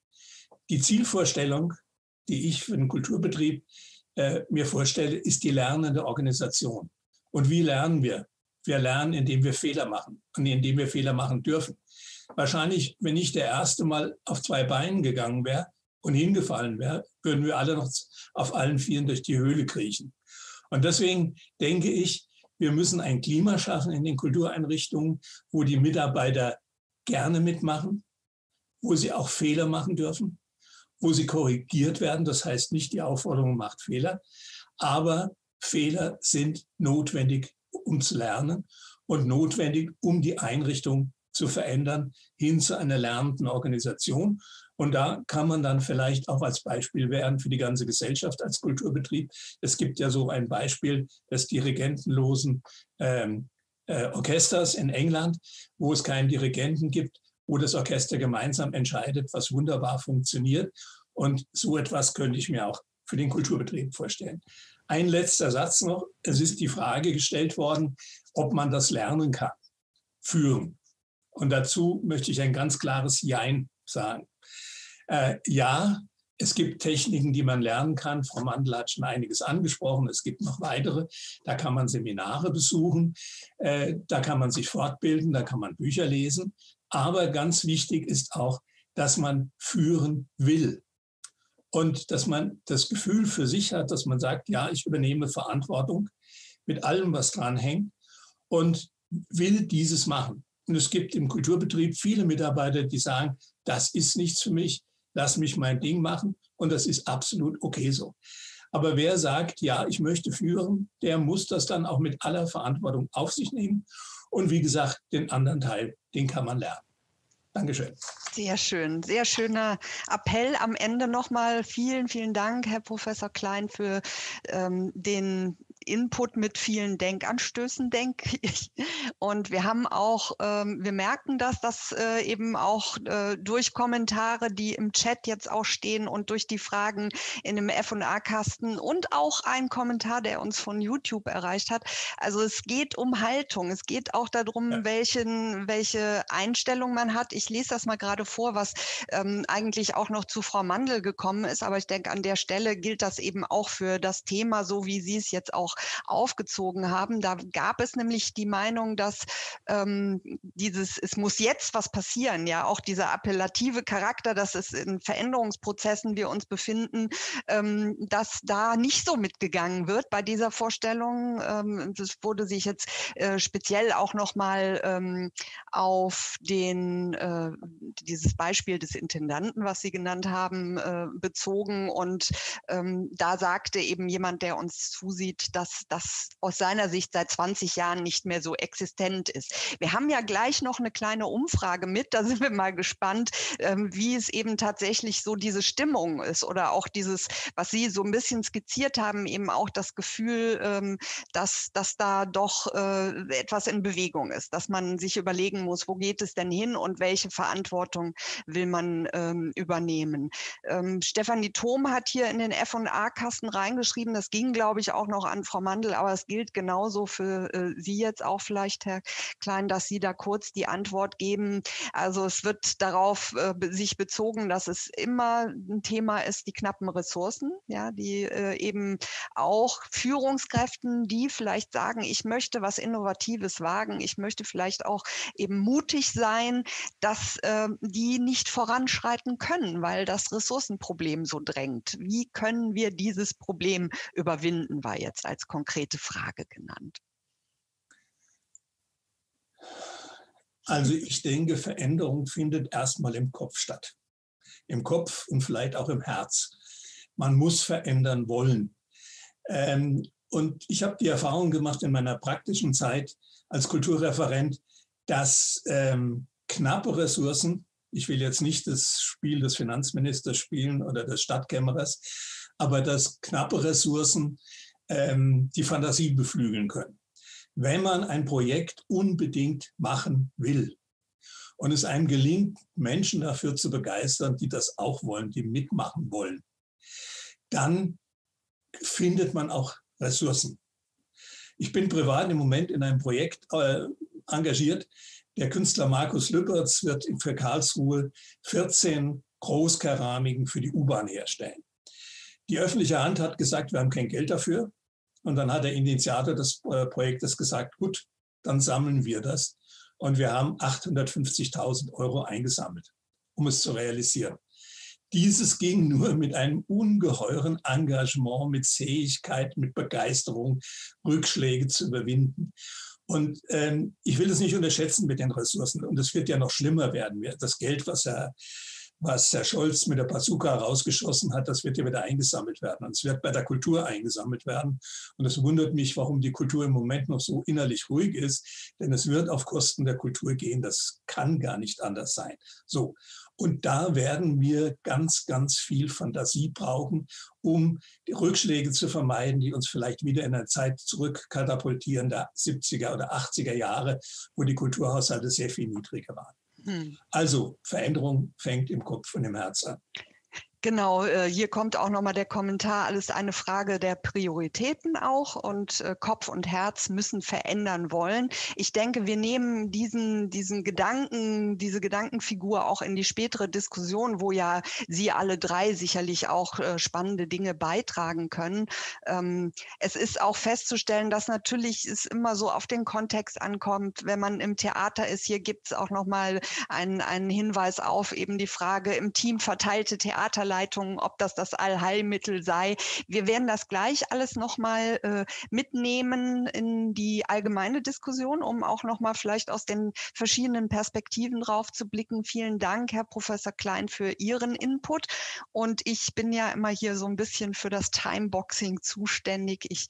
Die Zielvorstellung, die ich für den Kulturbetrieb äh, mir vorstelle, ist die lernende Organisation. Und wie lernen wir? Wir lernen, indem wir Fehler machen und indem wir Fehler machen dürfen. Wahrscheinlich, wenn ich der erste Mal auf zwei Beinen gegangen wäre und hingefallen wäre, würden wir alle noch auf allen Vieren durch die Höhle kriechen. Und deswegen denke ich, wir müssen ein Klima schaffen in den Kultureinrichtungen, wo die Mitarbeiter gerne mitmachen, wo sie auch Fehler machen dürfen, wo sie korrigiert werden. Das heißt nicht, die Aufforderung macht Fehler, aber Fehler sind notwendig, um zu lernen und notwendig, um die Einrichtung zu verändern hin zu einer lernenden Organisation. Und da kann man dann vielleicht auch als Beispiel werden für die ganze Gesellschaft als Kulturbetrieb. Es gibt ja so ein Beispiel des dirigentenlosen ähm, äh, Orchesters in England, wo es keinen Dirigenten gibt, wo das Orchester gemeinsam entscheidet, was wunderbar funktioniert. Und so etwas könnte ich mir auch für den Kulturbetrieb vorstellen. Ein letzter Satz noch. Es ist die Frage gestellt worden, ob man das lernen kann, führen. Und dazu möchte ich ein ganz klares Jein sagen. Äh, ja, es gibt Techniken, die man lernen kann. Frau Mandel hat schon einiges angesprochen. Es gibt noch weitere. Da kann man Seminare besuchen, äh, da kann man sich fortbilden, da kann man Bücher lesen. Aber ganz wichtig ist auch, dass man führen will. Und dass man das Gefühl für sich hat, dass man sagt, ja, ich übernehme Verantwortung mit allem, was dran hängt und will dieses machen. Und es gibt im Kulturbetrieb viele Mitarbeiter, die sagen, das ist nichts für mich, lass mich mein Ding machen. Und das ist absolut okay so. Aber wer sagt, ja, ich möchte führen, der muss das dann auch mit aller Verantwortung auf sich nehmen. Und wie gesagt, den anderen Teil, den kann man lernen. Dankeschön. Sehr schön, sehr schöner Appell am Ende nochmal. Vielen, vielen Dank, Herr Professor Klein, für ähm, den Input mit vielen Denkanstößen, denke ich. Und wir haben auch, ähm, wir merken das, dass äh, eben auch äh, durch Kommentare, die im Chat jetzt auch stehen und durch die Fragen in dem F&A-Kasten und auch ein Kommentar, der uns von YouTube erreicht hat. Also es geht um Haltung. Es geht auch darum, ja. welchen, welche Einstellung man hat. Ich lese das mal gerade vor, was ähm, eigentlich auch noch zu Frau Mandel gekommen ist. Aber ich denke, an der Stelle gilt das eben auch für das Thema, so wie Sie es jetzt auch aufgezogen haben. Da gab es nämlich die Meinung, dass ähm, dieses, es muss jetzt was passieren, ja, auch dieser appellative Charakter, dass es in Veränderungsprozessen wir uns befinden, ähm, dass da nicht so mitgegangen wird bei dieser Vorstellung. Ähm, das wurde sich jetzt äh, speziell auch nochmal ähm, auf den, äh, dieses Beispiel des Intendanten, was Sie genannt haben, äh, bezogen. Und ähm, da sagte eben jemand, der uns zusieht, dass dass das aus seiner Sicht seit 20 Jahren nicht mehr so existent ist. Wir haben ja gleich noch eine kleine Umfrage mit, da sind wir mal gespannt, ähm, wie es eben tatsächlich so diese Stimmung ist oder auch dieses, was Sie so ein bisschen skizziert haben, eben auch das Gefühl, ähm, dass, dass da doch äh, etwas in Bewegung ist, dass man sich überlegen muss, wo geht es denn hin und welche Verantwortung will man ähm, übernehmen. Stefanie Thom hat hier in den F&A-Kasten reingeschrieben, das ging, glaube ich, auch noch an Frau Mandel, aber es gilt genauso für äh, Sie jetzt auch vielleicht, Herr Klein, dass Sie da kurz die Antwort geben. Also es wird darauf äh, sich bezogen, dass es immer ein Thema ist, die knappen Ressourcen, ja, die äh, eben auch Führungskräften, die vielleicht sagen, ich möchte was Innovatives wagen, ich möchte vielleicht auch eben mutig sein, dass äh, die nicht voranschreiten können, weil das Ressourcenproblem so drängt. Wie können wir dieses Problem überwinden, war jetzt als konkrete Frage genannt. Also ich denke, Veränderung findet erstmal im Kopf statt. Im Kopf und vielleicht auch im Herz. Man muss verändern wollen. Ähm, und ich habe die Erfahrung gemacht in meiner praktischen Zeit als Kulturreferent, dass ähm, knappe Ressourcen, ich will jetzt nicht das Spiel des Finanzministers spielen oder des Stadtkämmerers, aber dass knappe Ressourcen ähm, die Fantasie beflügeln können wenn man ein Projekt unbedingt machen will und es einem gelingt, Menschen dafür zu begeistern, die das auch wollen, die mitmachen wollen, dann findet man auch Ressourcen. Ich bin privat im Moment in einem Projekt äh, engagiert. Der Künstler Markus Lüppertz wird für Karlsruhe 14 Großkeramiken für die U-Bahn herstellen. Die öffentliche Hand hat gesagt, wir haben kein Geld dafür. Und dann hat der Initiator des äh, Projektes gesagt, gut, dann sammeln wir das. Und wir haben 850.000 Euro eingesammelt, um es zu realisieren. Dieses ging nur mit einem ungeheuren Engagement, mit Zähigkeit, mit Begeisterung, Rückschläge zu überwinden. Und ähm, ich will es nicht unterschätzen mit den Ressourcen. Und es wird ja noch schlimmer werden. Das Geld, was er was Herr Scholz mit der Bazooka rausgeschossen hat, das wird ja wieder eingesammelt werden. Und es wird bei der Kultur eingesammelt werden. Und es wundert mich, warum die Kultur im Moment noch so innerlich ruhig ist, denn es wird auf Kosten der Kultur gehen. Das kann gar nicht anders sein. So. Und da werden wir ganz, ganz viel Fantasie brauchen, um die Rückschläge zu vermeiden, die uns vielleicht wieder in eine Zeit zurückkatapultieren, der 70er oder 80er Jahre, wo die Kulturhaushalte sehr viel niedriger waren. Hm. Also Veränderung fängt im Kopf und im Herz an. Genau, äh, hier kommt auch nochmal der Kommentar, alles eine Frage der Prioritäten auch und äh, Kopf und Herz müssen verändern wollen. Ich denke, wir nehmen diesen, diesen Gedanken, diese Gedankenfigur auch in die spätere Diskussion, wo ja Sie alle drei sicherlich auch äh, spannende Dinge beitragen können. Ähm, es ist auch festzustellen, dass natürlich es immer so auf den Kontext ankommt, wenn man im Theater ist. Hier gibt es auch nochmal einen, einen Hinweis auf eben die Frage im Team verteilte Theater Herleitung, ob das das Allheilmittel sei. Wir werden das gleich alles nochmal äh, mitnehmen in die allgemeine Diskussion, um auch nochmal vielleicht aus den verschiedenen Perspektiven drauf zu blicken. Vielen Dank, Herr Professor Klein, für Ihren Input. Und ich bin ja immer hier so ein bisschen für das Timeboxing zuständig. Ich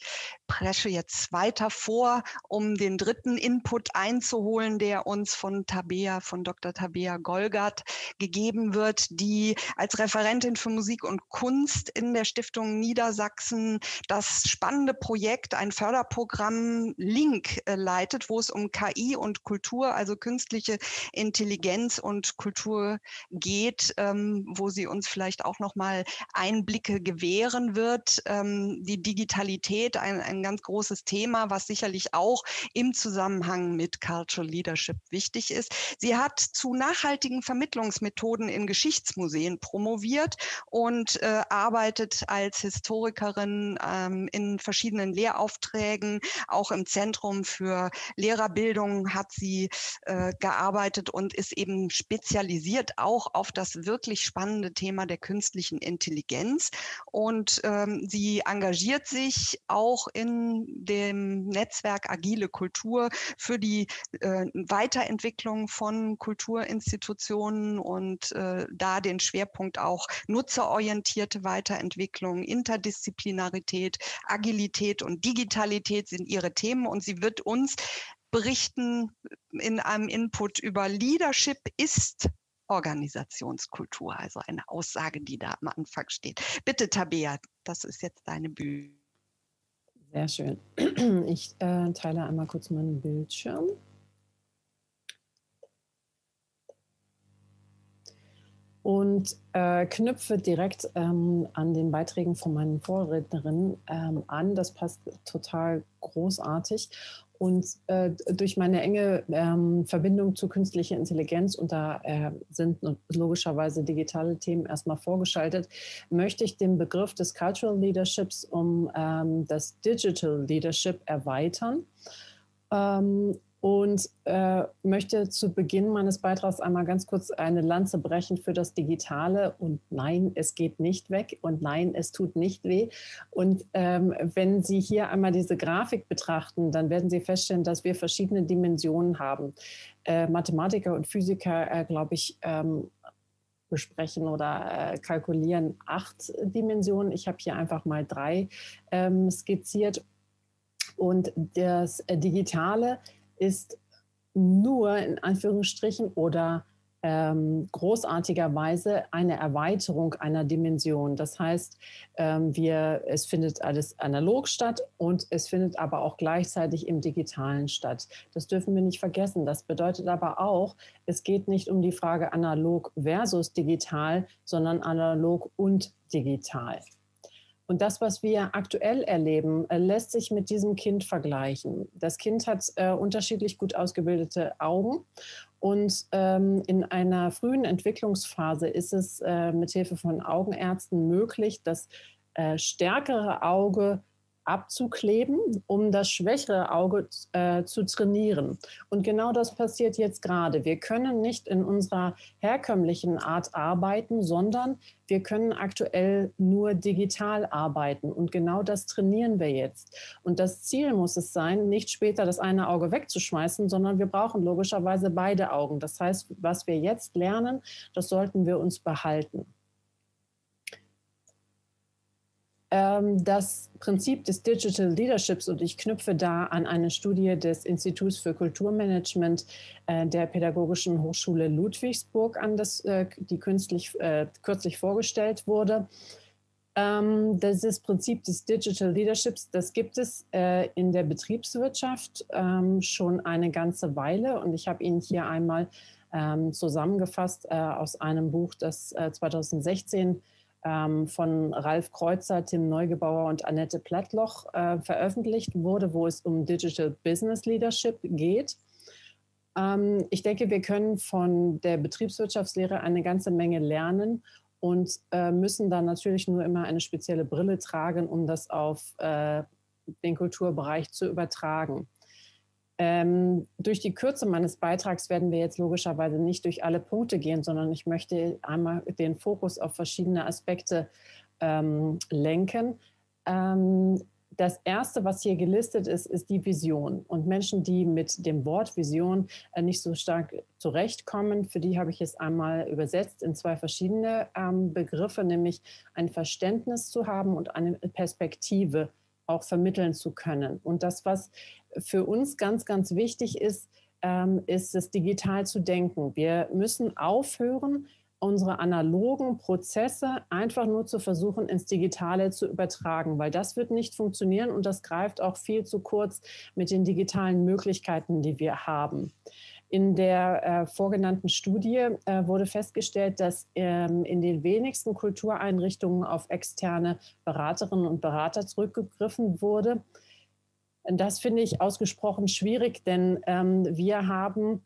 presche jetzt weiter vor, um den dritten Input einzuholen, der uns von Tabea, von Dr. Tabea Golgert gegeben wird, die als Referentin Dozentin für Musik und Kunst in der Stiftung Niedersachsen das spannende Projekt, ein Förderprogramm Link äh, leitet, wo es um KI und Kultur, also künstliche Intelligenz und Kultur geht, ähm, wo sie uns vielleicht auch noch mal Einblicke gewähren wird. Ähm, die Digitalität, ein, ein ganz großes Thema, was sicherlich auch im Zusammenhang mit Cultural Leadership wichtig ist. Sie hat zu nachhaltigen Vermittlungsmethoden in Geschichtsmuseen promoviert und äh, arbeitet als Historikerin ähm, in verschiedenen Lehraufträgen. Auch im Zentrum für Lehrerbildung hat sie äh, gearbeitet und ist eben spezialisiert auch auf das wirklich spannende Thema der künstlichen Intelligenz. Und ähm, sie engagiert sich auch in dem Netzwerk Agile Kultur für die äh, Weiterentwicklung von Kulturinstitutionen und äh, da den Schwerpunkt auch nutzerorientierte Weiterentwicklung, Interdisziplinarität, Agilität und Digitalität sind ihre Themen und sie wird uns berichten in einem Input über Leadership ist Organisationskultur, also eine Aussage, die da am Anfang steht. Bitte, Tabea, das ist jetzt deine Bühne. Sehr schön. Ich äh, teile einmal kurz meinen Bildschirm. Und äh, knüpfe direkt ähm, an den Beiträgen von meinen Vorrednerinnen ähm, an. Das passt total großartig. Und äh, durch meine enge ähm, Verbindung zu künstlicher Intelligenz, und da äh, sind logischerweise digitale Themen erstmal vorgeschaltet, möchte ich den Begriff des Cultural Leaderships um ähm, das Digital Leadership erweitern. Ähm, und äh, möchte zu Beginn meines Beitrags einmal ganz kurz eine Lanze brechen für das Digitale. Und nein, es geht nicht weg und nein, es tut nicht weh. Und ähm, wenn Sie hier einmal diese Grafik betrachten, dann werden Sie feststellen, dass wir verschiedene Dimensionen haben. Äh, Mathematiker und Physiker, äh, glaube ich, ähm, besprechen oder äh, kalkulieren acht Dimensionen. Ich habe hier einfach mal drei ähm, skizziert. Und das Digitale ist nur in Anführungsstrichen oder ähm, großartigerweise eine Erweiterung einer Dimension. Das heißt, ähm, wir, es findet alles analog statt und es findet aber auch gleichzeitig im digitalen statt. Das dürfen wir nicht vergessen. Das bedeutet aber auch, es geht nicht um die Frage analog versus digital, sondern analog und digital. Und das, was wir aktuell erleben, äh, lässt sich mit diesem Kind vergleichen. Das Kind hat äh, unterschiedlich gut ausgebildete Augen und ähm, in einer frühen Entwicklungsphase ist es äh, mit Hilfe von Augenärzten möglich, das äh, stärkere Auge abzukleben, um das schwächere Auge äh, zu trainieren. Und genau das passiert jetzt gerade. Wir können nicht in unserer herkömmlichen Art arbeiten, sondern wir können aktuell nur digital arbeiten. Und genau das trainieren wir jetzt. Und das Ziel muss es sein, nicht später das eine Auge wegzuschmeißen, sondern wir brauchen logischerweise beide Augen. Das heißt, was wir jetzt lernen, das sollten wir uns behalten. Ähm, das Prinzip des Digital Leaderships und ich knüpfe da an eine Studie des Instituts für Kulturmanagement äh, der Pädagogischen Hochschule Ludwigsburg an, das, äh, die künstlich, äh, kürzlich vorgestellt wurde. Ähm, dieses Prinzip des Digital Leaderships, das gibt es in der Betriebswirtschaft ähm, schon eine ganze Weile und ich habe Ihnen hier einmal zusammengefasst aus einem Buch, das 2016 ähm, von Ralf Kreuzer, Tim Neugebauer und Annette Plattloch äh, veröffentlicht wurde, wo es um Digital Business Leadership geht. Ähm, ich denke, wir können von der Betriebswirtschaftslehre eine ganze Menge lernen und äh, müssen dann natürlich nur immer eine spezielle Brille tragen, um das auf äh, den Kulturbereich zu übertragen. Ähm, durch die Kürze meines Beitrags werden wir jetzt logischerweise nicht durch alle Punkte gehen, sondern ich möchte einmal den Fokus auf verschiedene Aspekte ähm, lenken. Ähm, das erste, was hier gelistet ist, ist die Vision. Und Menschen, die mit dem Wort Vision äh, nicht so stark zurechtkommen, für die habe ich es einmal übersetzt in zwei verschiedene ähm, Begriffe, nämlich ein Verständnis zu haben und eine Perspektive auch vermitteln zu können. Und das, was für uns ganz, ganz wichtig ist, ähm, ist es digital zu denken. Wir müssen aufhören, unsere analogen Prozesse einfach nur zu versuchen, ins Digitale zu übertragen, weil das wird nicht funktionieren und das greift auch viel zu kurz mit den digitalen Möglichkeiten, die wir haben. In der äh, vorgenannten Studie äh, wurde festgestellt, dass ähm, in den wenigsten Kultureinrichtungen auf externe Beraterinnen und Berater zurückgegriffen wurde. Das finde ich ausgesprochen schwierig, denn ähm, wir haben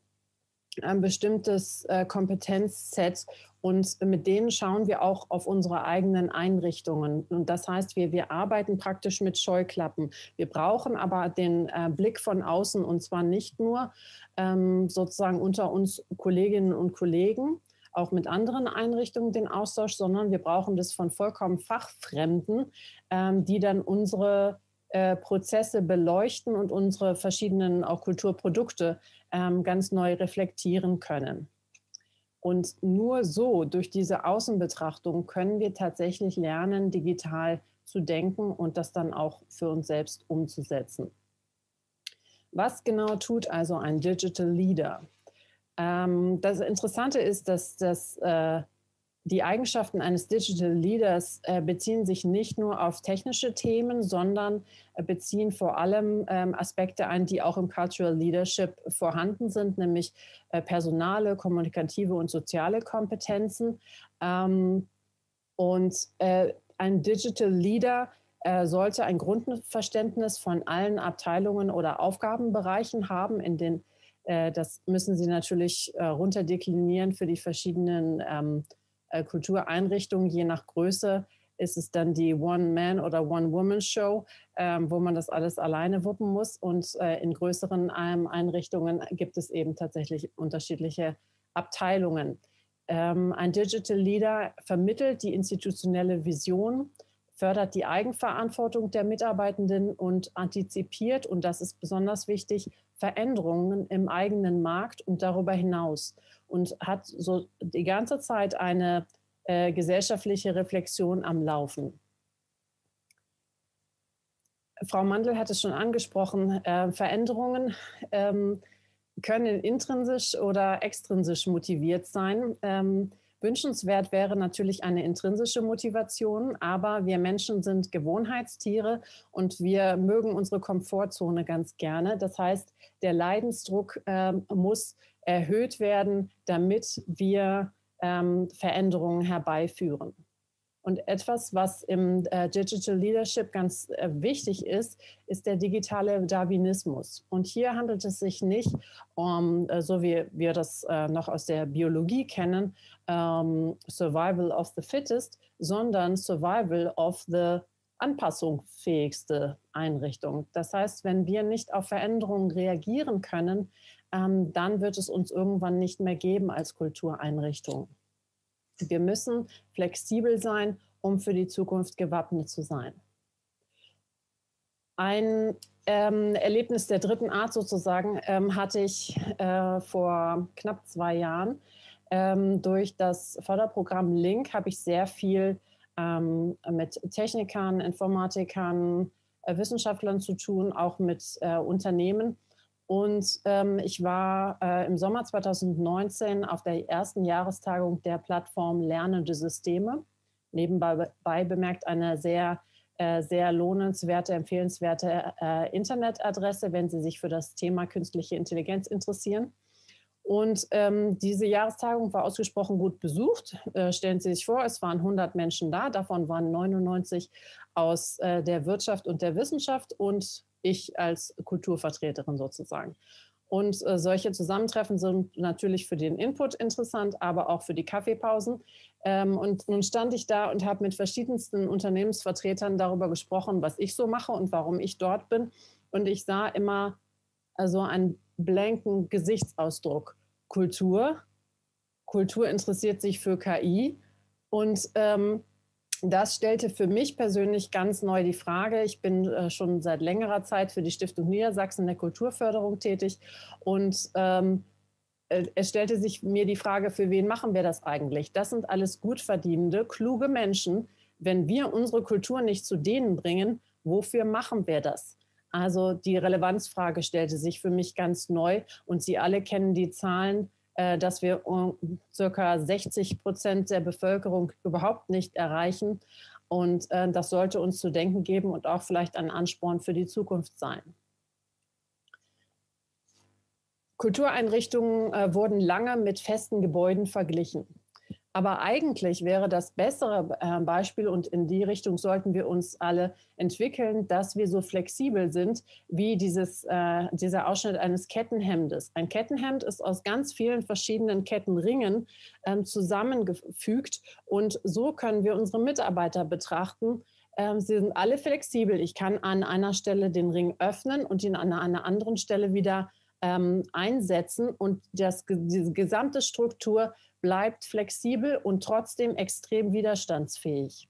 ein bestimmtes äh, Kompetenzset und mit denen schauen wir auch auf unsere eigenen Einrichtungen. Und das heißt, wir, wir arbeiten praktisch mit Scheuklappen. Wir brauchen aber den äh, Blick von außen und zwar nicht nur ähm, sozusagen unter uns Kolleginnen und Kollegen, auch mit anderen Einrichtungen den Austausch, sondern wir brauchen das von vollkommen Fachfremden, ähm, die dann unsere äh, Prozesse beleuchten und unsere verschiedenen auch Kulturprodukte ähm, ganz neu reflektieren können. Und nur so, durch diese Außenbetrachtung, können wir tatsächlich lernen, digital zu denken und das dann auch für uns selbst umzusetzen. Was genau tut also ein Digital Leader? Ähm, das Interessante ist, dass das äh, die Eigenschaften eines Digital Leaders äh, beziehen sich nicht nur auf technische Themen, sondern äh, beziehen vor allem ähm, Aspekte ein, die auch im Cultural Leadership vorhanden sind, nämlich äh, personale, kommunikative und soziale Kompetenzen. Ähm, und äh, ein Digital Leader äh, sollte ein Grundverständnis von allen Abteilungen oder Aufgabenbereichen haben, in den äh, das müssen Sie natürlich runterdeklinieren für die verschiedenen ähm, äh, Kultureinrichtungen, je nach Größe, ist es dann die One-Man- oder One-Woman-Show, ähm, wo man das alles alleine wuppen muss. Und äh, in größeren ähm, Einrichtungen gibt es eben tatsächlich unterschiedliche Abteilungen. Ähm, ein Digital Leader vermittelt die institutionelle Vision, fördert die Eigenverantwortung der Mitarbeitenden und antizipiert, und das ist besonders wichtig, Veränderungen im eigenen Markt und darüber hinaus und hat so die ganze Zeit eine äh, gesellschaftliche Reflexion am Laufen. Frau Mandel hat es schon angesprochen, äh, Veränderungen ähm, können intrinsisch oder extrinsisch motiviert sein. Ähm, wünschenswert wäre natürlich eine intrinsische Motivation, aber wir Menschen sind Gewohnheitstiere und wir mögen unsere Komfortzone ganz gerne. Das heißt, der Leidensdruck äh, muss erhöht werden, damit wir ähm, Veränderungen herbeiführen. Und etwas, was im äh, Digital Leadership ganz äh, wichtig ist, ist der digitale Darwinismus. Und hier handelt es sich nicht um, äh, so wie wir das noch aus der Biologie kennen, um, Survival of the Fittest, sondern Survival of the anpassungsfähigste Einrichtung. Das heißt, wenn wir nicht auf Veränderungen reagieren können, ähm, dann wird es uns irgendwann nicht mehr geben als Kultureinrichtung. Wir müssen flexibel sein, um für die Zukunft gewappnet zu sein. Ein ähm, Erlebnis der dritten Art sozusagen ähm, hatte ich äh, vor knapp zwei Jahren. Ähm, durch das Förderprogramm Link habe ich sehr viel ähm, mit Technikern, Informatikern, äh, Wissenschaftlern zu tun, auch mit äh, Unternehmen. Und ähm, ich war äh, im Sommer 2019 auf der ersten Jahrestagung der Plattform Lernende Systeme. Nebenbei bemerkt eine sehr, äh, sehr lohnenswerte, empfehlenswerte äh, Internetadresse, wenn Sie sich für das Thema künstliche Intelligenz interessieren. Und ähm, diese Jahrestagung war ausgesprochen gut besucht. Äh, stellen Sie sich vor, es waren 100 Menschen da, davon waren 99 aus äh, der Wirtschaft und der Wissenschaft und ich als Kulturvertreterin sozusagen. Und äh, solche Zusammentreffen sind natürlich für den Input interessant, aber auch für die Kaffeepausen. Ähm, und nun stand ich da und habe mit verschiedensten Unternehmensvertretern darüber gesprochen, was ich so mache und warum ich dort bin. Und ich sah immer also einen blanken Gesichtsausdruck. Kultur. Kultur interessiert sich für KI. Und ähm, das stellte für mich persönlich ganz neu die Frage. Ich bin äh, schon seit längerer Zeit für die Stiftung Niedersachsen der Kulturförderung tätig und ähm, äh, es stellte sich mir die Frage, für wen machen wir das eigentlich? Das sind alles gut verdienende, kluge Menschen. Wenn wir unsere Kultur nicht zu denen bringen, wofür machen wir das? Also die Relevanzfrage stellte sich für mich ganz neu und Sie alle kennen die Zahlen dass wir circa 60 Prozent der Bevölkerung überhaupt nicht erreichen. Und äh, das sollte uns zu denken geben und auch vielleicht ein Ansporn für die Zukunft sein. Kultureinrichtungen äh, wurden lange mit festen Gebäuden verglichen. Aber eigentlich wäre das bessere äh, Beispiel und in die Richtung sollten wir uns alle entwickeln, dass wir so flexibel sind wie dieses, äh, dieser Ausschnitt eines Kettenhemdes. Ein Kettenhemd ist aus ganz vielen verschiedenen Kettenringen ähm, zusammengefügt und so können wir unsere Mitarbeiter betrachten. Ähm, sie sind alle flexibel. Ich kann an einer Stelle den Ring öffnen und ihn an einer anderen Stelle wieder ähm, einsetzen und das, diese gesamte Struktur bleibt flexibel und trotzdem extrem widerstandsfähig.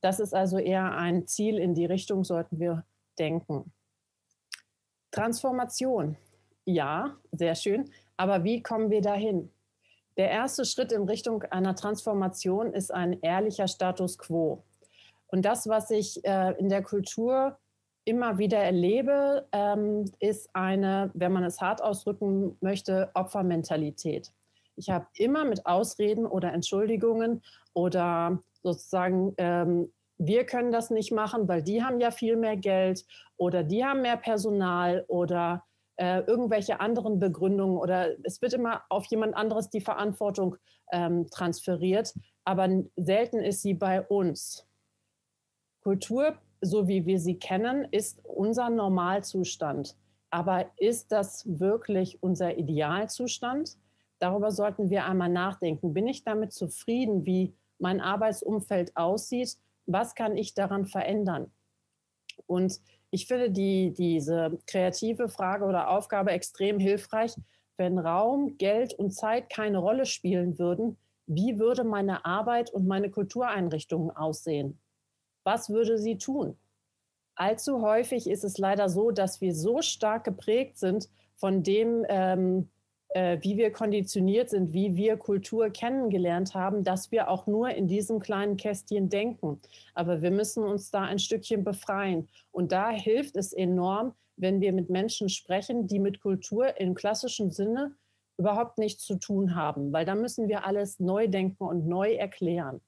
Das ist also eher ein Ziel, in die Richtung sollten wir denken. Transformation. Ja, sehr schön. Aber wie kommen wir dahin? Der erste Schritt in Richtung einer Transformation ist ein ehrlicher Status quo. Und das, was ich äh, in der Kultur immer wieder erlebe, ähm, ist eine, wenn man es hart ausdrücken möchte, Opfermentalität. Ich habe immer mit Ausreden oder Entschuldigungen oder sozusagen, ähm, wir können das nicht machen, weil die haben ja viel mehr Geld oder die haben mehr Personal oder äh, irgendwelche anderen Begründungen oder es wird immer auf jemand anderes die Verantwortung ähm, transferiert, aber selten ist sie bei uns. Kultur, so wie wir sie kennen, ist unser Normalzustand. Aber ist das wirklich unser Idealzustand? Darüber sollten wir einmal nachdenken. Bin ich damit zufrieden, wie mein Arbeitsumfeld aussieht? Was kann ich daran verändern? Und ich finde die, diese kreative Frage oder Aufgabe extrem hilfreich. Wenn Raum, Geld und Zeit keine Rolle spielen würden, wie würde meine Arbeit und meine Kultureinrichtungen aussehen? Was würde sie tun? Allzu häufig ist es leider so, dass wir so stark geprägt sind von dem, ähm, äh, wie wir konditioniert sind, wie wir Kultur kennengelernt haben, dass wir auch nur in diesem kleinen Kästchen denken. Aber wir müssen uns da ein Stückchen befreien. Und da hilft es enorm, wenn wir mit Menschen sprechen, die mit Kultur im klassischen Sinne überhaupt nichts zu tun haben, weil da müssen wir alles neu denken und neu erklären.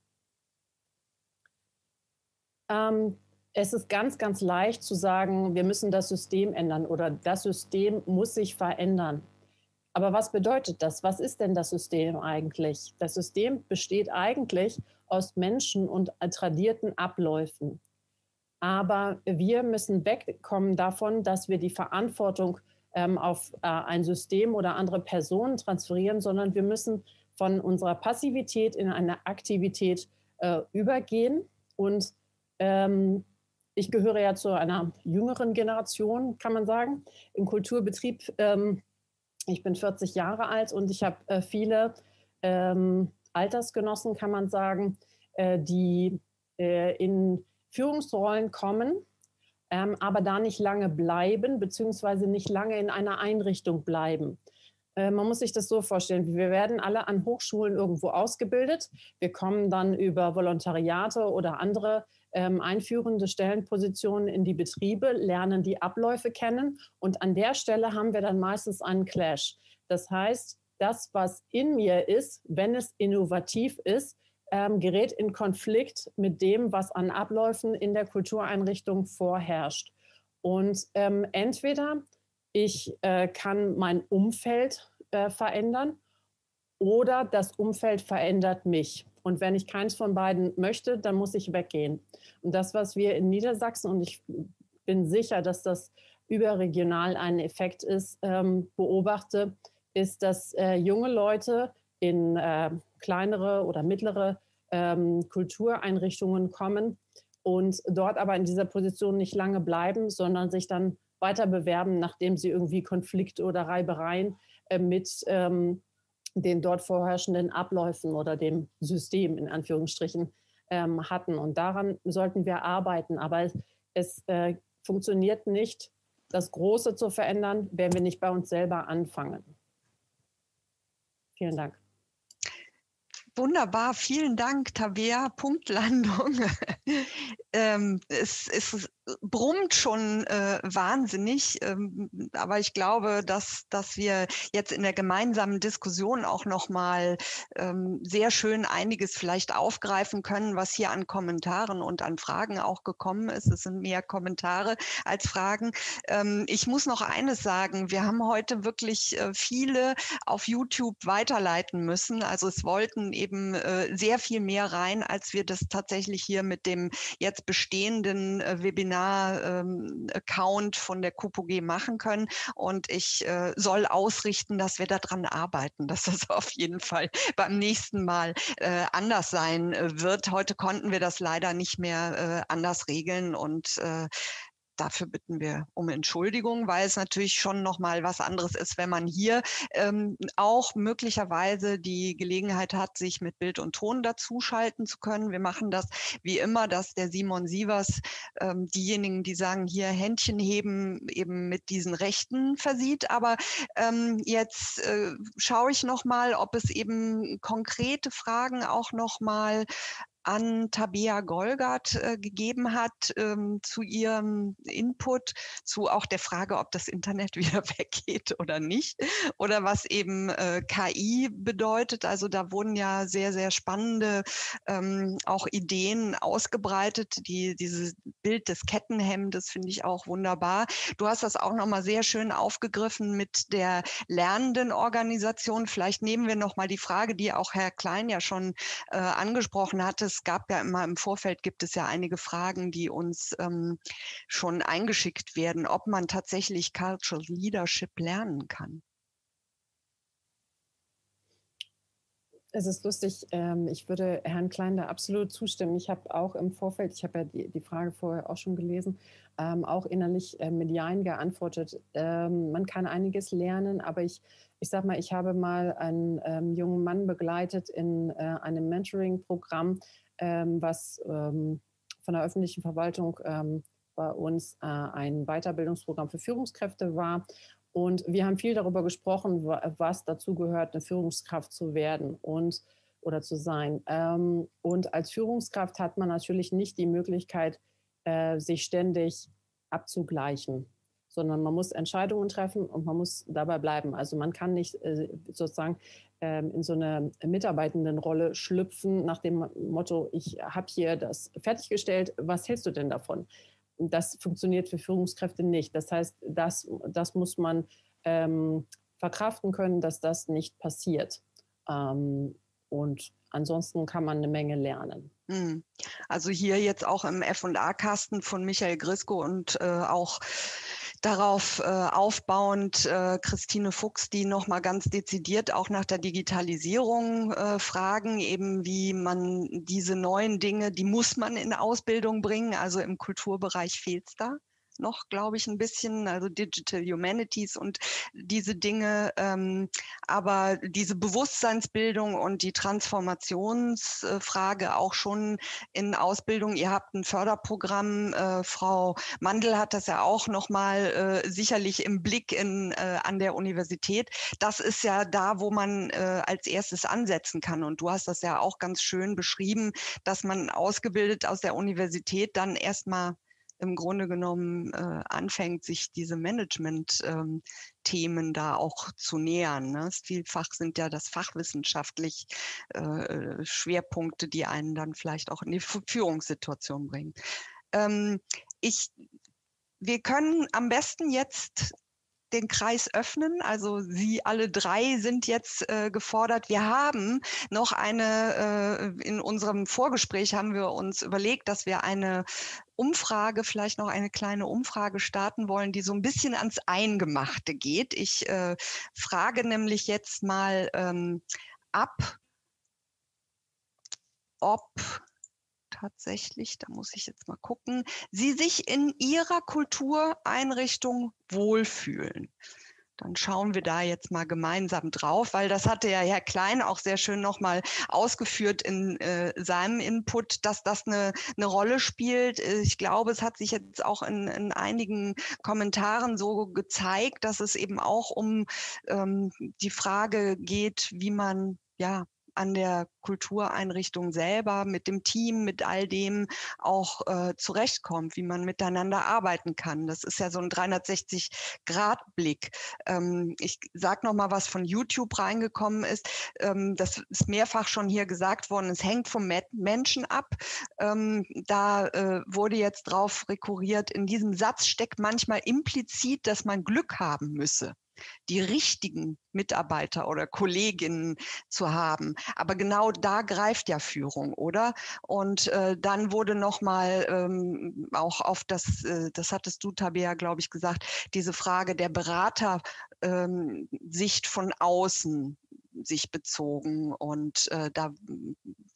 Ähm, es ist ganz, ganz leicht zu sagen, wir müssen das System ändern oder das System muss sich verändern. Aber was bedeutet das? Was ist denn das System eigentlich? Das System besteht eigentlich aus Menschen und tradierten Abläufen. Aber wir müssen wegkommen davon, dass wir die Verantwortung ähm, auf äh, ein System oder andere Personen transferieren, sondern wir müssen von unserer Passivität in eine Aktivität äh, übergehen. Und ähm, ich gehöre ja zu einer jüngeren Generation, kann man sagen. Im Kulturbetrieb ähm, ich bin 40 Jahre alt und ich habe äh, viele ähm, Altersgenossen, kann man sagen, äh, die äh, in Führungsrollen kommen, ähm, aber da nicht lange bleiben, beziehungsweise nicht lange in einer Einrichtung bleiben. Äh, man muss sich das so vorstellen, wir werden alle an Hochschulen irgendwo ausgebildet. Wir kommen dann über Volontariate oder andere ähm, einführende Stellenpositionen in die Betriebe, lernen die Abläufe kennen und an der Stelle haben wir dann meistens einen Clash. Das heißt, das, was in mir ist, wenn es innovativ ist, ähm, gerät in Konflikt mit dem, was an Abläufen in der Kultureinrichtung vorherrscht. Und ähm, entweder ich äh, kann mein Umfeld äh, verändern oder das Umfeld verändert mich. Und wenn ich keins von beiden möchte, dann muss ich weggehen. Und das, was wir in Niedersachsen, und ich bin sicher, dass das überregional ein Effekt ist, ähm, beobachte, ist, dass äh, junge Leute in äh, kleinere oder mittlere ähm, Kultureinrichtungen kommen und dort aber in dieser Position nicht lange bleiben, sondern sich dann weiter bewerben, nachdem sie irgendwie Konflikte oder Reibereien äh, mit ähm, den dort vorherrschenden Abläufen oder dem System in Anführungsstrichen ähm, hatten. Und daran sollten wir arbeiten. Aber es, es äh, funktioniert nicht, das Große zu verändern, wenn wir nicht bei uns selber anfangen. Vielen Dank. Wunderbar, vielen Dank, Tabea. Punktlandung. ähm, es, es, brummt schon äh, wahnsinnig, ähm, aber ich glaube, dass, dass wir jetzt in der gemeinsamen Diskussion auch nochmal ähm, sehr schön einiges vielleicht aufgreifen können, was hier an Kommentaren und an Fragen auch gekommen ist. Es sind mehr Kommentare als Fragen. Ähm, ich muss noch eines sagen, wir haben heute wirklich äh, viele auf YouTube weiterleiten müssen. Also es wollten eben äh, sehr viel mehr rein, als wir das tatsächlich hier mit dem jetzt bestehenden äh, Webinar-Account ähm, von der KUPOG machen können. Und ich äh, soll ausrichten, dass wir daran arbeiten, dass das auf jeden Fall beim nächsten Mal äh, anders sein äh, wird. Heute konnten wir das leider nicht mehr anders regeln und dafür bitten wir um Entschuldigung, weil es natürlich schon noch mal was anderes ist, wenn man hier ähm, auch möglicherweise die Gelegenheit hat, sich mit Bild und Ton dazuschalten zu können. Wir machen das wie immer, dass der Simon Sievers ähm, diejenigen, die sagen, hier Händchen heben, eben mit diesen Rechten versieht. Aber ähm, jetzt äh, schaue ich noch mal, ob es eben konkrete Fragen auch noch mal an Tabea Golgert äh, gegeben hat ähm, zu ihrem Input, zu auch der Frage, ob das Internet wieder weggeht oder nicht, oder was eben äh, KI bedeutet. Also da wurden ja sehr, sehr spannende ähm, auch Ideen ausgebreitet. Die, dieses Bild des Kettenhemdes finde ich auch wunderbar. Du hast das auch nochmal sehr schön aufgegriffen mit der lernenden Organisation. Vielleicht nehmen wir nochmal die Frage, die auch Herr Klein ja schon äh, angesprochen hatte es gab ja immer im Vorfeld, gibt es ja einige Fragen, die uns ähm, schon eingeschickt werden, ob man tatsächlich Cultural Leadership lernen kann. Es ist lustig, ähm, ich würde Herrn Klein da absolut zustimmen. Ich habe auch im Vorfeld, ich habe ja die, Frage vorher auch schon gelesen, ähm, auch innerlich äh, mit Jein geantwortet. Ähm, man kann einiges lernen, aber ich, ich sage mal, ich habe mal einen jungen Mann begleitet in äh, einem Mentoring-Programm, was von der öffentlichen Verwaltung bei uns äh, ein Weiterbildungsprogramm für Führungskräfte war. Und wir haben viel darüber gesprochen, was dazu gehört, eine Führungskraft zu werden und oder zu sein. Ähm, und als Führungskraft hat man natürlich nicht die Möglichkeit, äh, sich ständig abzugleichen sondern man muss Entscheidungen treffen und man muss dabei bleiben. Also man kann nicht äh, sozusagen ähm, in so eine Mitarbeitendenrolle schlüpfen nach dem Motto, ich habe hier das fertiggestellt, was hältst du denn davon? Das funktioniert für Führungskräfte nicht. Das heißt, das, das muss man ähm, verkraften können, dass das nicht passiert. Ähm, und ansonsten kann man eine Menge lernen. Hm. Also hier jetzt auch im FA-Kasten von Michael Grisko und äh, auch darauf äh, aufbauend äh, Christine Fuchs, die nochmal ganz dezidiert auch nach der Digitalisierung äh, fragen, eben wie man diese neuen Dinge, die muss man in Ausbildung bringen. Also im Kulturbereich fehlt es da noch, glaube ich, ein bisschen, also Digital Humanities und diese Dinge. Ähm, aber diese Bewusstseinsbildung und die Transformationsfrage auch schon in Ausbildung. Ihr habt ein Förderprogramm, äh, Frau Mandel hat das ja auch nochmal äh, sicherlich im Blick in, äh, an der Universität. Das ist ja da, wo man äh, als erstes ansetzen kann. Und du hast das ja auch ganz schön beschrieben, dass man ausgebildet aus der Universität dann erstmal im Grunde genommen äh, anfängt, sich diese Management-Themen ähm, da auch zu nähern. Ne? Vielfach sind ja das fachwissenschaftlich äh, Schwerpunkte, die einen dann vielleicht auch in die Führungssituation bringen. Ähm, ich, wir können am besten jetzt den Kreis öffnen. Also Sie alle drei sind jetzt äh, gefordert. Wir haben noch eine, äh, in unserem Vorgespräch haben wir uns überlegt, dass wir eine Umfrage, vielleicht noch eine kleine Umfrage starten wollen, die so ein bisschen ans Eingemachte geht. Ich äh, frage nämlich jetzt mal ähm, ab, ob tatsächlich, da muss ich jetzt mal gucken, Sie sich in Ihrer Kultureinrichtung wohlfühlen. Dann schauen wir da jetzt mal gemeinsam drauf, weil das hatte ja Herr Klein auch sehr schön nochmal ausgeführt in äh, seinem Input, dass das eine, eine Rolle spielt. Ich glaube, es hat sich jetzt auch in, in einigen Kommentaren so gezeigt, dass es eben auch um ähm, die Frage geht, wie man ja an der Kultureinrichtung selber, mit dem Team, mit all dem auch äh, zurechtkommt, wie man miteinander arbeiten kann. Das ist ja so ein 360-Grad-Blick. Ähm, ich sage noch mal, was von YouTube reingekommen ist. Ähm, das ist mehrfach schon hier gesagt worden. Es hängt vom Menschen ab. Ähm, da äh, wurde jetzt drauf rekurriert. In diesem Satz steckt manchmal implizit, dass man Glück haben müsse die richtigen Mitarbeiter oder Kolleginnen zu haben. Aber genau da greift ja Führung, oder? Und äh, dann wurde nochmal ähm, auch auf das, äh, das hattest du, Tabea, glaube ich, gesagt, diese Frage der Beratersicht ähm, von außen sich bezogen. Und äh, da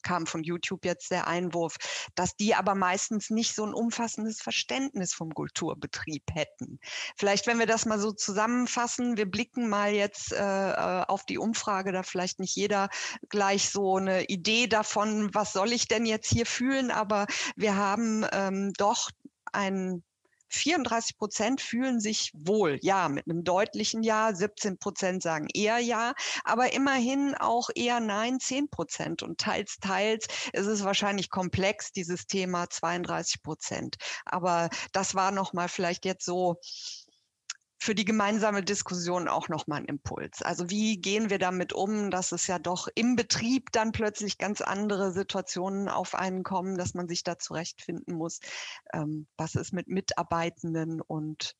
kam von YouTube jetzt der Einwurf, dass die aber meistens nicht so ein umfassendes Verständnis vom Kulturbetrieb hätten. Vielleicht, wenn wir das mal so zusammenfassen, wir blicken mal jetzt äh, äh auf die Umfrage, da vielleicht nicht jeder gleich so eine Idee davon, was soll ich denn jetzt hier fühlen, aber wir haben ähm, doch ein 34 Prozent fühlen sich wohl, ja, mit einem deutlichen Ja. 17 Prozent sagen eher Ja, aber immerhin auch eher Nein, 10 Prozent. Und teils, teils ist es wahrscheinlich komplex, dieses Thema 32 Prozent. Aber das war nochmal vielleicht jetzt so für die gemeinsame Diskussion auch nochmal ein Impuls. Also wie gehen wir damit um, dass es ja doch im Betrieb dann plötzlich ganz andere Situationen auf einen kommen, dass man sich da zurechtfinden muss. Ähm, was ist mit Mitarbeitenden und,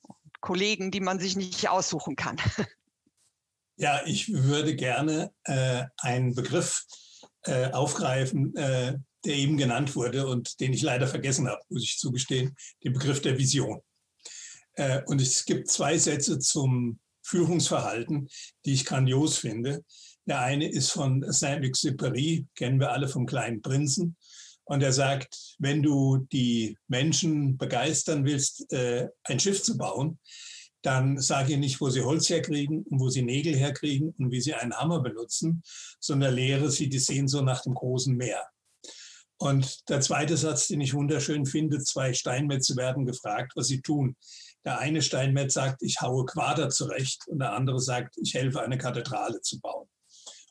und Kollegen, die man sich nicht aussuchen kann? Ja, ich würde gerne äh, einen Begriff äh, aufgreifen, äh, der eben genannt wurde und den ich leider vergessen habe, muss ich zugestehen, den Begriff der Vision. Äh, und es gibt zwei Sätze zum Führungsverhalten, die ich grandios finde. Der eine ist von Saint-Exupéry, kennen wir alle vom kleinen Prinzen. Und er sagt, wenn du die Menschen begeistern willst, äh, ein Schiff zu bauen, dann sage ihr nicht, wo sie Holz herkriegen und wo sie Nägel herkriegen und wie sie einen Hammer benutzen, sondern lehre sie die Sehnsucht nach dem großen Meer. Und der zweite Satz, den ich wunderschön finde, zwei Steinmetze werden gefragt, was sie tun. Der eine Steinmetz sagt, ich haue Quader zurecht und der andere sagt, ich helfe, eine Kathedrale zu bauen.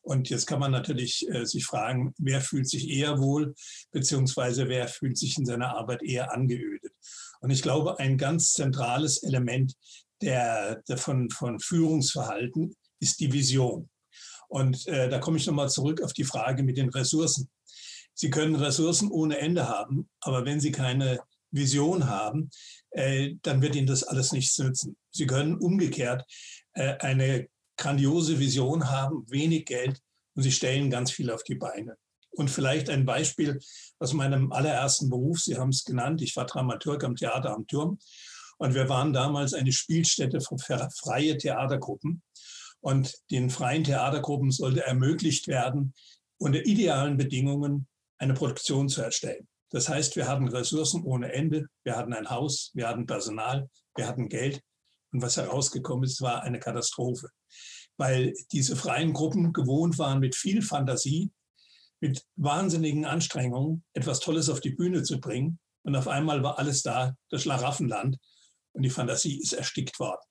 Und jetzt kann man natürlich äh, sich fragen, wer fühlt sich eher wohl, beziehungsweise wer fühlt sich in seiner Arbeit eher angeödet. Und ich glaube, ein ganz zentrales Element der, der von, von Führungsverhalten ist die Vision. Und äh, da komme ich nochmal zurück auf die Frage mit den Ressourcen. Sie können Ressourcen ohne Ende haben, aber wenn Sie keine Vision haben, äh, dann wird Ihnen das alles nichts nützen. Sie können umgekehrt äh, eine grandiose Vision haben, wenig Geld und Sie stellen ganz viel auf die Beine. Und vielleicht ein Beispiel aus meinem allerersten Beruf. Sie haben es genannt. Ich war Dramaturg am Theater am Turm. Und wir waren damals eine Spielstätte für freie Theatergruppen. Und den freien Theatergruppen sollte ermöglicht werden, unter idealen Bedingungen eine Produktion zu erstellen. Das heißt, wir hatten Ressourcen ohne Ende, wir hatten ein Haus, wir hatten Personal, wir hatten Geld. Und was herausgekommen ist, war eine Katastrophe, weil diese freien Gruppen gewohnt waren, mit viel Fantasie, mit wahnsinnigen Anstrengungen etwas Tolles auf die Bühne zu bringen. Und auf einmal war alles da, das Schlaraffenland, und die Fantasie ist erstickt worden.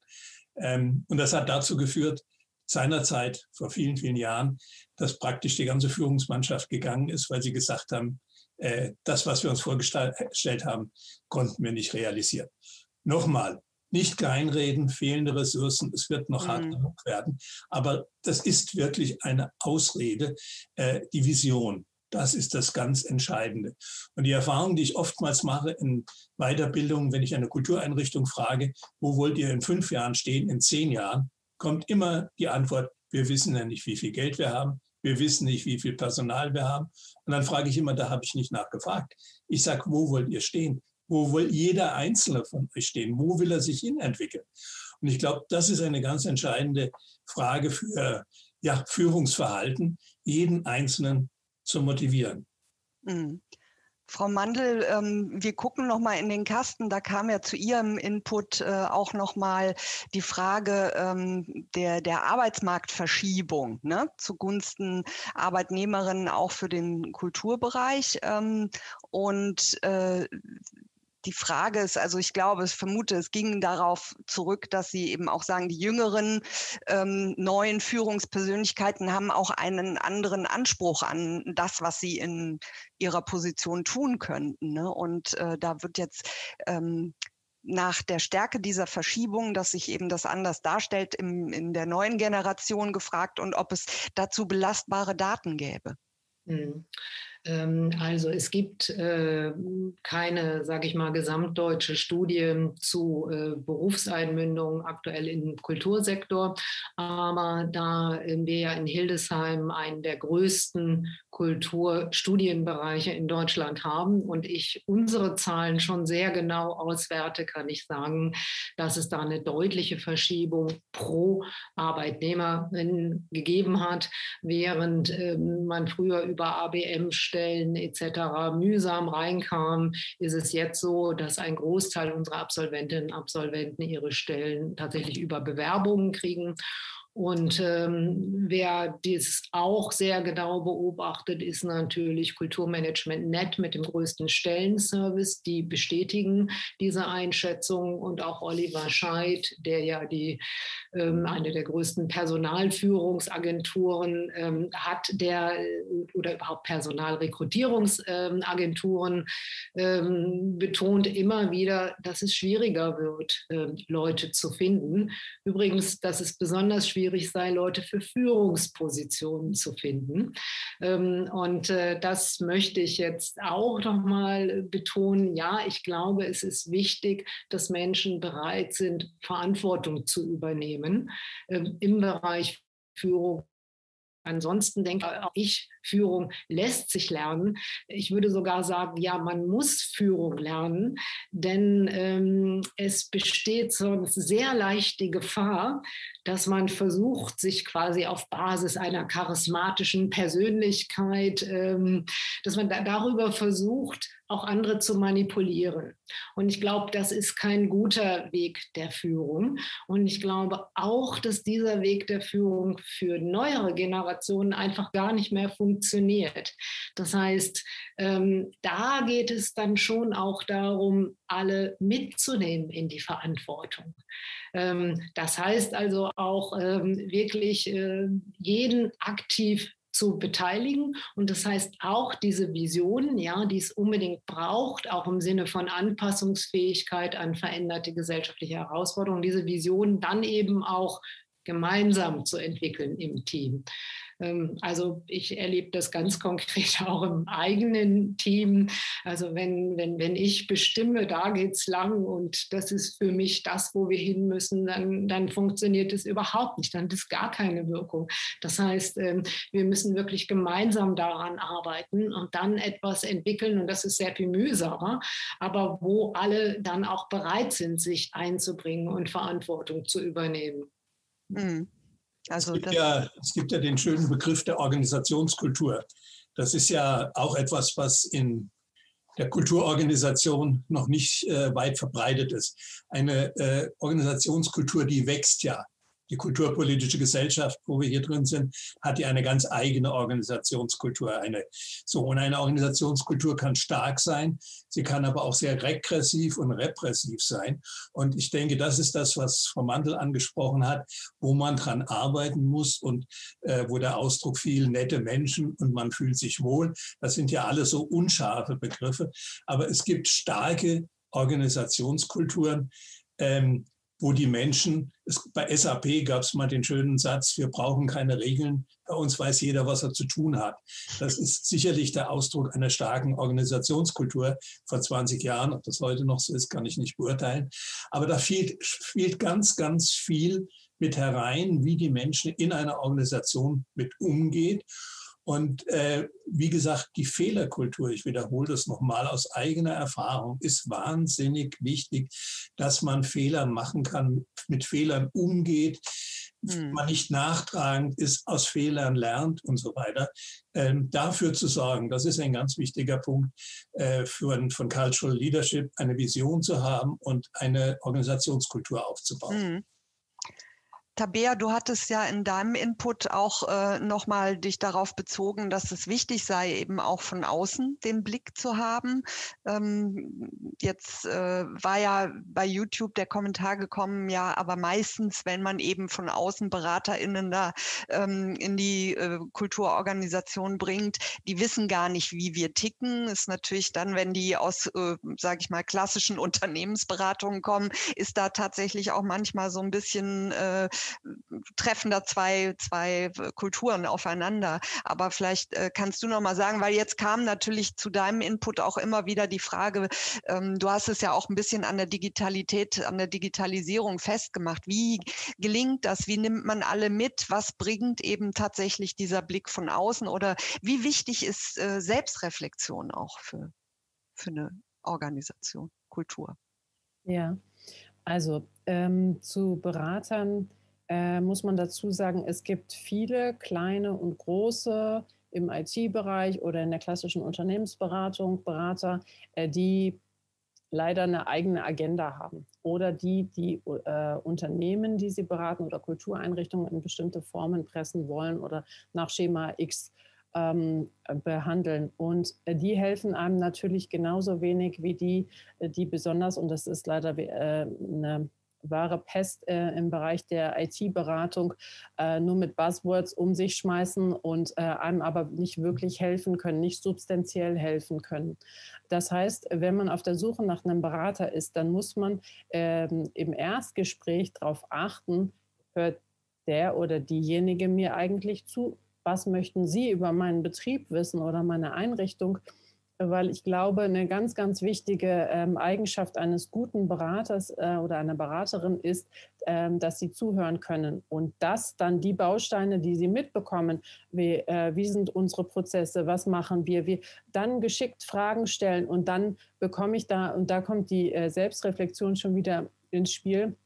Ähm, und das hat dazu geführt, seinerzeit, vor vielen, vielen Jahren, dass praktisch die ganze Führungsmannschaft gegangen ist, weil sie gesagt haben, äh, das, was wir uns vorgestellt haben, konnten wir nicht realisieren. Nochmal, nicht kleinreden, fehlende Ressourcen, es wird noch mhm. hart genug werden. Aber das ist wirklich eine Ausrede, äh, die Vision. Das ist das ganz Entscheidende. Und die Erfahrung, die ich oftmals mache in Weiterbildung, wenn ich eine Kultureinrichtung frage, wo wollt ihr in fünf Jahren stehen, in zehn Jahren, kommt immer die Antwort, wir wissen ja nicht, wie viel Geld wir haben, wir wissen nicht, wie viel Personal wir haben. Und dann frage ich immer, da habe ich nicht nachgefragt. Ich sage, wo wollt ihr stehen? Wo will jeder Einzelne von euch stehen? Wo will er sich hinentwickeln? Und ich glaube, das ist eine ganz entscheidende Frage für ja, Führungsverhalten, jeden Einzelnen zu motivieren. Mhm. Frau Mandel, ähm, wir gucken noch mal in den Kasten. Da kam ja zu Ihrem Input äh, auch noch mal die Frage ähm, der, der Arbeitsmarktverschiebung ne, zugunsten Arbeitnehmerinnen auch für den Kulturbereich. Ähm, und äh, die Frage ist, also ich glaube, ich vermute, es ging darauf zurück, dass Sie eben auch sagen, die jüngeren ähm, neuen Führungspersönlichkeiten haben auch einen anderen Anspruch an das, was sie in ihrer Position tun könnten. Ne? Und äh, da wird jetzt ähm, nach der Stärke dieser Verschiebung, dass sich eben das anders darstellt im, in der neuen Generation gefragt und ob es dazu belastbare Daten gäbe. Hm. Ähm, also es gibt äh, keine, sage ich mal, gesamtdeutsche Studie zu äh, Berufseinmündung aktuell im Kultursektor. Aber da wir ja in Hildesheim einen der größten Kulturstudienbereiche in Deutschland haben und ich unsere Zahlen schon sehr genau auswerte, kann ich sagen, dass es da eine deutliche Verschiebung pro Arbeitnehmerin gegeben hat, während ähm, man früher über ABM Stellen etc. mühsam reinkam, ist es jetzt so, dass ein Großteil unserer Absolventinnen und Absolventen ihre Stellen tatsächlich über Bewerbungen kriegen. Und ähm, wer dies auch sehr genau beobachtet, ist natürlich Kulturmanagement Net mit dem größten Stellenservice. Die bestätigen diese Einschätzung und auch Oliver Scheid, der ja die, ähm, eine der größten Personalführungsagenturen ähm, hat, der oder überhaupt Personalrekrutierungsagenturen ähm, betont immer wieder, dass es schwieriger wird, äh, Leute zu finden. Übrigens, dass es besonders schwierig schwierig sei, Leute für Führungspositionen zu finden. Ähm, und äh, das möchte ich jetzt auch noch mal betonen. Ja, ich glaube, es ist wichtig, dass Menschen bereit sind, Verantwortung zu übernehmen ähm, im Bereich Führung Ansonsten denke auch ich, Führung lässt sich lernen. Ich würde sogar sagen, ja, man muss Führung lernen, denn ähm, es besteht sonst sehr leicht die Gefahr, dass man versucht, sich quasi auf Basis einer charismatischen Persönlichkeit, ähm, dass man da, darüber versucht, auch andere zu manipulieren. Und ich glaube, das ist kein guter Weg der Führung. Und ich glaube auch, dass dieser Weg der Führung für neuere Generationen einfach gar nicht mehr funktioniert. Das heißt, ähm, da geht es dann schon auch darum, alle mitzunehmen in die Verantwortung. Ähm, das heißt also auch ähm, wirklich äh, jeden aktiv zu beteiligen. Und das heißt auch diese Visionen, ja, die es unbedingt braucht, auch im Sinne von Anpassungsfähigkeit an veränderte gesellschaftliche Herausforderungen, diese Visionen dann eben auch gemeinsam zu entwickeln im Team. Ähm, also ich erlebe das ganz konkret auch im eigenen Team. Also wenn, wenn, wenn ich bestimme, da geht es lang und das ist für mich das, wo wir hin müssen, dann, dann funktioniert es überhaupt nicht. Dann hat es gar keine Wirkung. Das heißt, ähm, wir müssen wirklich gemeinsam daran arbeiten und dann etwas entwickeln und das ist sehr viel mühsamer, aber wo alle dann auch bereit sind, sich einzubringen und Verantwortung zu übernehmen. Mhm. Also es, gibt ja, es gibt ja den schönen Begriff der Organisationskultur. Das ist ja auch etwas, was in der Kulturorganisation noch nicht äh, weit verbreitet ist. Eine äh, Organisationskultur, die wächst ja die kulturpolitische Gesellschaft, wo wir hier drin sind, hat ja eine ganz eigene Organisationskultur. Eine, so, und eine Organisationskultur kann stark sein, sie kann aber auch sehr regressiv und repressiv sein. Und ich denke, das ist das, was Frau Mantel angesprochen hat, wo man dran arbeiten muss und äh, wo der Ausdruck viel nette Menschen und man fühlt sich wohl. Das sind ja alle so unscharfe Begriffe. Aber es gibt starke Organisationskulturen, ähm, wo die Menschen, es, bei SAP gab es mal den schönen Satz, wir brauchen keine Regeln, bei uns weiß jeder, was er zu tun hat. Das ist sicherlich der Ausdruck einer starken Organisationskultur vor 20 Jahren. Ob das heute noch so ist, kann ich nicht beurteilen. Aber da fehlt, fehlt ganz, ganz viel mit herein, wie die Menschen in einer Organisation mit umgeht. Und äh, wie gesagt, die Fehlerkultur, ich wiederhole das nochmal aus eigener Erfahrung, ist wahnsinnig wichtig, dass man Fehler machen kann, mit Fehlern umgeht, hm. man nicht nachtragend ist, aus Fehlern lernt und so weiter. Ähm, dafür zu sorgen, das ist ein ganz wichtiger Punkt äh, für, von Cultural Leadership, eine Vision zu haben und eine Organisationskultur aufzubauen. Hm. Tabea, du hattest ja in deinem Input auch äh, nochmal dich darauf bezogen, dass es wichtig sei, eben auch von außen den Blick zu haben. Ähm, jetzt äh, war ja bei YouTube der Kommentar gekommen, ja, aber meistens, wenn man eben von außen BeraterInnen da ähm, in die äh, Kulturorganisation bringt, die wissen gar nicht, wie wir ticken. Ist natürlich dann, wenn die aus, äh, sage ich mal, klassischen Unternehmensberatungen kommen, ist da tatsächlich auch manchmal so ein bisschen äh, treffen da zwei, zwei Kulturen aufeinander. Aber vielleicht äh, kannst du noch mal sagen, weil jetzt kam natürlich zu deinem Input auch immer wieder die Frage, ähm, du hast es ja auch ein bisschen an der Digitalität, an der Digitalisierung festgemacht. Wie gelingt das? Wie nimmt man alle mit? Was bringt eben tatsächlich dieser Blick von außen? Oder wie wichtig ist äh, Selbstreflexion auch für, für eine Organisation, Kultur? Ja, also ähm, zu Beratern äh, muss man dazu sagen, es gibt viele kleine und große im IT-Bereich oder in der klassischen Unternehmensberatung Berater, äh, die leider eine eigene Agenda haben oder die, die äh, Unternehmen, die sie beraten oder Kultureinrichtungen in bestimmte Formen pressen wollen oder nach Schema X ähm, behandeln. Und äh, die helfen einem natürlich genauso wenig wie die, äh, die besonders, und das ist leider äh, eine wahre Pest äh, im Bereich der IT-Beratung, äh, nur mit Buzzwords um sich schmeißen und äh, einem aber nicht wirklich helfen können, nicht substanziell helfen können. Das heißt, wenn man auf der Suche nach einem Berater ist, dann muss man ähm, im Erstgespräch darauf achten, hört der oder diejenige mir eigentlich zu, was möchten Sie über meinen Betrieb wissen oder meine Einrichtung? Weil ich glaube, eine ganz, ganz wichtige ähm, Eigenschaft eines guten Beraters äh, oder einer Beraterin ist, ähm, dass sie zuhören können und dass dann die Bausteine, die sie mitbekommen, wie, äh, wie sind unsere Prozesse, was machen wir, wir dann geschickt Fragen stellen und dann bekomme ich da, und da kommt die äh, Selbstreflexion schon wieder ins Spiel.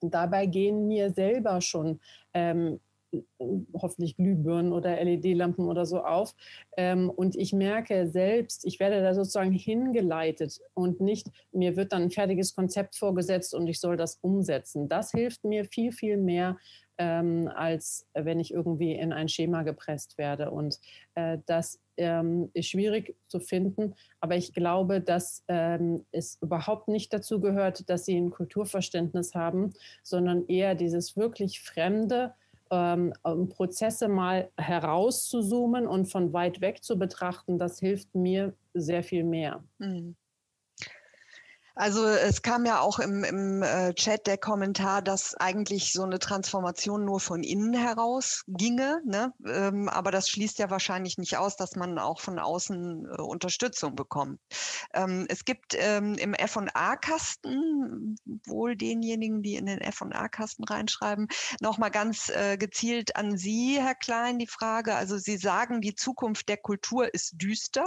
Und dabei gehen mir selber schon ähm, hoffentlich Glühbirnen oder LED-Lampen oder so auf. Ähm, und ich merke selbst, ich werde da sozusagen hingeleitet und nicht, mir wird dann ein fertiges Konzept vorgesetzt und ich soll das umsetzen. Das hilft mir viel, viel mehr, ähm, als wenn ich irgendwie in ein Schema gepresst werde. Und äh, das ähm, ist schwierig zu finden. Aber ich glaube, dass ähm, es überhaupt nicht dazu gehört, dass sie ein Kulturverständnis haben, sondern eher dieses wirklich Fremde, ähm, Prozesse mal herauszuzoomen und von weit weg zu betrachten, das hilft mir sehr viel mehr. Mhm. Also es kam ja auch im, im äh, Chat der Kommentar, dass eigentlich so eine Transformation nur von innen heraus ginge. Ne? Ähm, aber das schließt ja wahrscheinlich nicht aus, dass man auch von außen äh, Unterstützung bekommt. Ähm, es gibt ähm, im F&A-Kasten, wohl denjenigen, die in den F&A-Kasten reinschreiben, nochmal ganz äh, gezielt an Sie, Herr Klein, die Frage. Also Sie sagen, die Zukunft der Kultur ist düster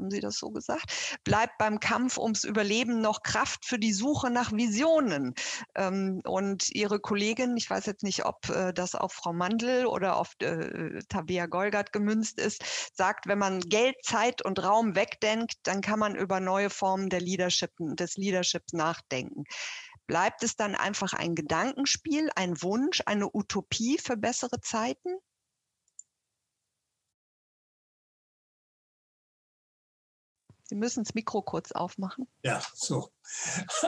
haben Sie das so gesagt? Bleibt beim Kampf ums Überleben noch Kraft für die Suche nach Visionen. Ähm, und Ihre Kollegin, ich weiß jetzt nicht, ob äh, das auf Frau Mandl oder auf äh, Tabea Golgert gemünzt ist, sagt, wenn man Geld, Zeit und Raum wegdenkt, dann kann man über neue Formen der Leadership, des Leaderships nachdenken. Bleibt es dann einfach ein Gedankenspiel, ein Wunsch, eine Utopie für bessere Zeiten? Sie müssen das Mikro kurz aufmachen. Ja, so.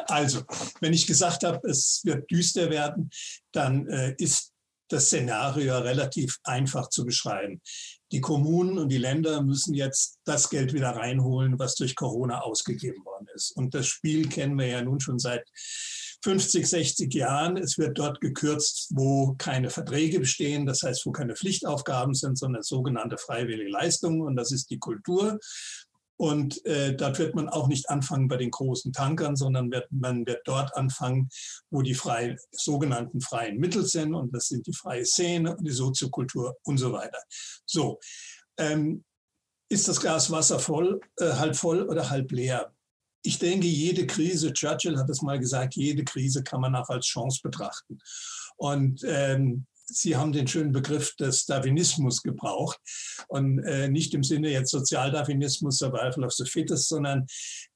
Also, wenn ich gesagt habe, es wird düster werden, dann äh, ist das Szenario relativ einfach zu beschreiben. Die Kommunen und die Länder müssen jetzt das Geld wieder reinholen, was durch Corona ausgegeben worden ist. Und das Spiel kennen wir ja nun schon seit 50, 60 Jahren. Es wird dort gekürzt, wo keine Verträge bestehen, das heißt, wo keine Pflichtaufgaben sind, sondern sogenannte freiwillige Leistungen. Und das ist die Kultur. Und äh, dort wird man auch nicht anfangen bei den großen Tankern, sondern wird, man wird dort anfangen, wo die freien, sogenannten freien Mittel sind. Und das sind die freie Szene und die Soziokultur und so weiter. So, ähm, ist das Glas Wasser voll, äh, halb voll oder halb leer? Ich denke, jede Krise, Churchill hat es mal gesagt, jede Krise kann man auch als Chance betrachten. Und ähm, Sie haben den schönen Begriff des Darwinismus gebraucht und äh, nicht im Sinne jetzt Sozialdarwinismus, Survival of the Fittest, sondern